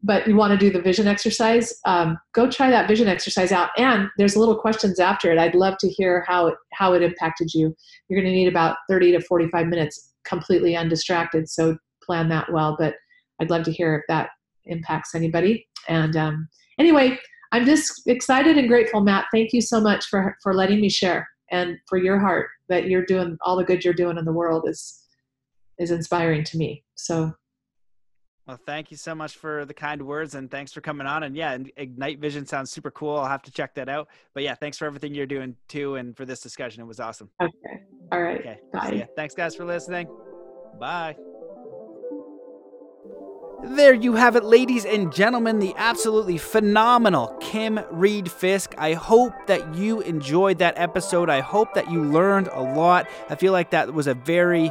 but you want to do the vision exercise um, go try that vision exercise out. And there's little questions after it. I'd love to hear how it how it impacted you. You're going to need about 30 to 45 minutes completely undistracted so plan that well. But i'd love to hear if that impacts anybody and um, anyway I'm just excited and grateful, Matt. Thank you so much for for letting me share and for your heart that you're doing all the good you're doing in the world is is inspiring to me. So well, thank you so much for the kind words and thanks for coming on. And yeah, Ignite Vision sounds super cool. I'll have to check that out. But yeah, thanks for everything you're doing too and for this discussion. It was awesome. Okay. All right. Okay. Bye. Thanks guys for listening. Bye. There you have it, ladies and gentlemen, the absolutely phenomenal Kim Reed Fisk. I hope that you enjoyed that episode. I hope that you learned a lot. I feel like that was a very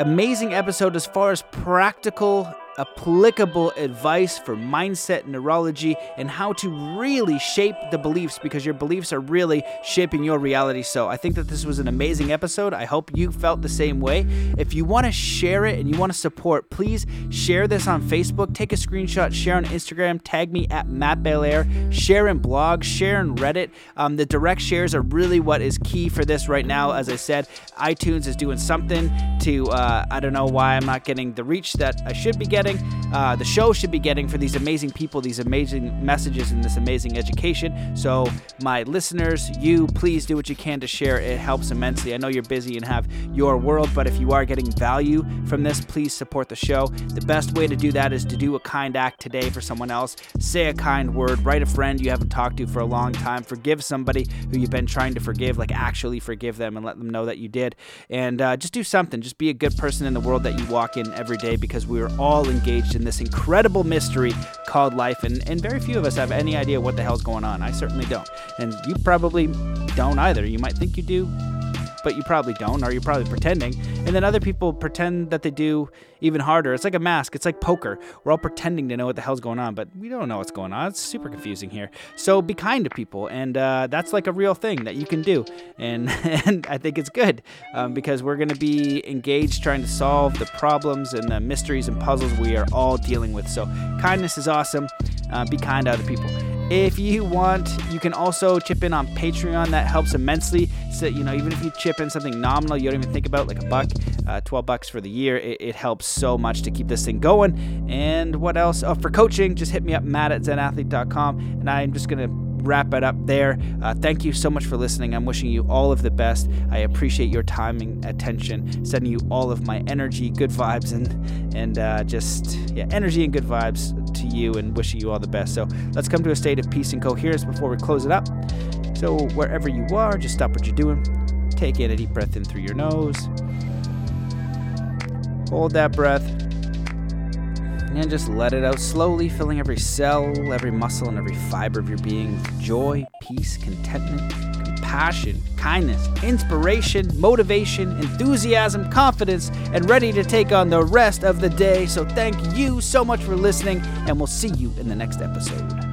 amazing episode as far as practical applicable advice for mindset neurology and how to really shape the beliefs because your beliefs are really shaping your reality. So I think that this was an amazing episode. I hope you felt the same way. If you want to share it and you want to support, please share this on Facebook, take a screenshot, share on Instagram, tag me at Matt Belair, share in blogs, share in Reddit. Um, the direct shares are really what is key for this right now. As I said, iTunes is doing something to, uh, I don't know why I'm not getting the reach that I should be getting getting, uh, the show should be getting for these amazing people, these amazing messages, and this amazing education. So, my listeners, you please do what you can to share. It helps immensely. I know you're busy and have your world, but if you are getting value from this, please support the show. The best way to do that is to do a kind act today for someone else. Say a kind word, write a friend you haven't talked to for a long time, forgive somebody who you've been trying to forgive, like actually forgive them and let them know that you did. And uh, just do something. Just be a good person in the world that you walk in every day because we are all engaged in this incredible mystery called life, and, and very few of us have any idea what the hell's going on. I certainly don't. And you probably don't either. You might think you do, but you probably don't, or you're probably pretending. And then other people pretend that they do even harder. It's like a mask, it's like poker. We're all pretending to know what the hell's going on, but we don't know what's going on. It's super confusing here. So be kind to people, and uh, that's like a real thing that you can do. And, *laughs* and I think it's good um, because we're going to be engaged trying to solve the problems and the mysteries and puzzles we are all dealing with. So kindness is awesome. Uh, be kind to other people. If you want, you can also chip in on Patreon. That helps immensely. So, you know, even if you chip in something nominal, you don't even think about like a buck, uh, 12 bucks for the year, it, it, helps so much to keep this thing going. And what else? Oh, for coaching, just hit me up, matt at zenathlete.com. And I'm just going to wrap it up there. Uh, thank you so much for listening. I'm wishing you all of the best. I appreciate your time and attention. Sending you all of my energy, good vibes, and and uh, just yeah, energy and good vibes to you, and wishing you all the best. So let's come to a state of peace and coherence before we close it up. So wherever you are, just stop what you're doing. Take in a deep breath in through your nose. Hold that breath and just let it out slowly, filling every cell, every muscle, and every fiber of your being with joy, peace, contentment, compassion, kindness, inspiration, motivation, enthusiasm, confidence, and ready to take on the rest of the day. So, thank you so much for listening, and we'll see you in the next episode.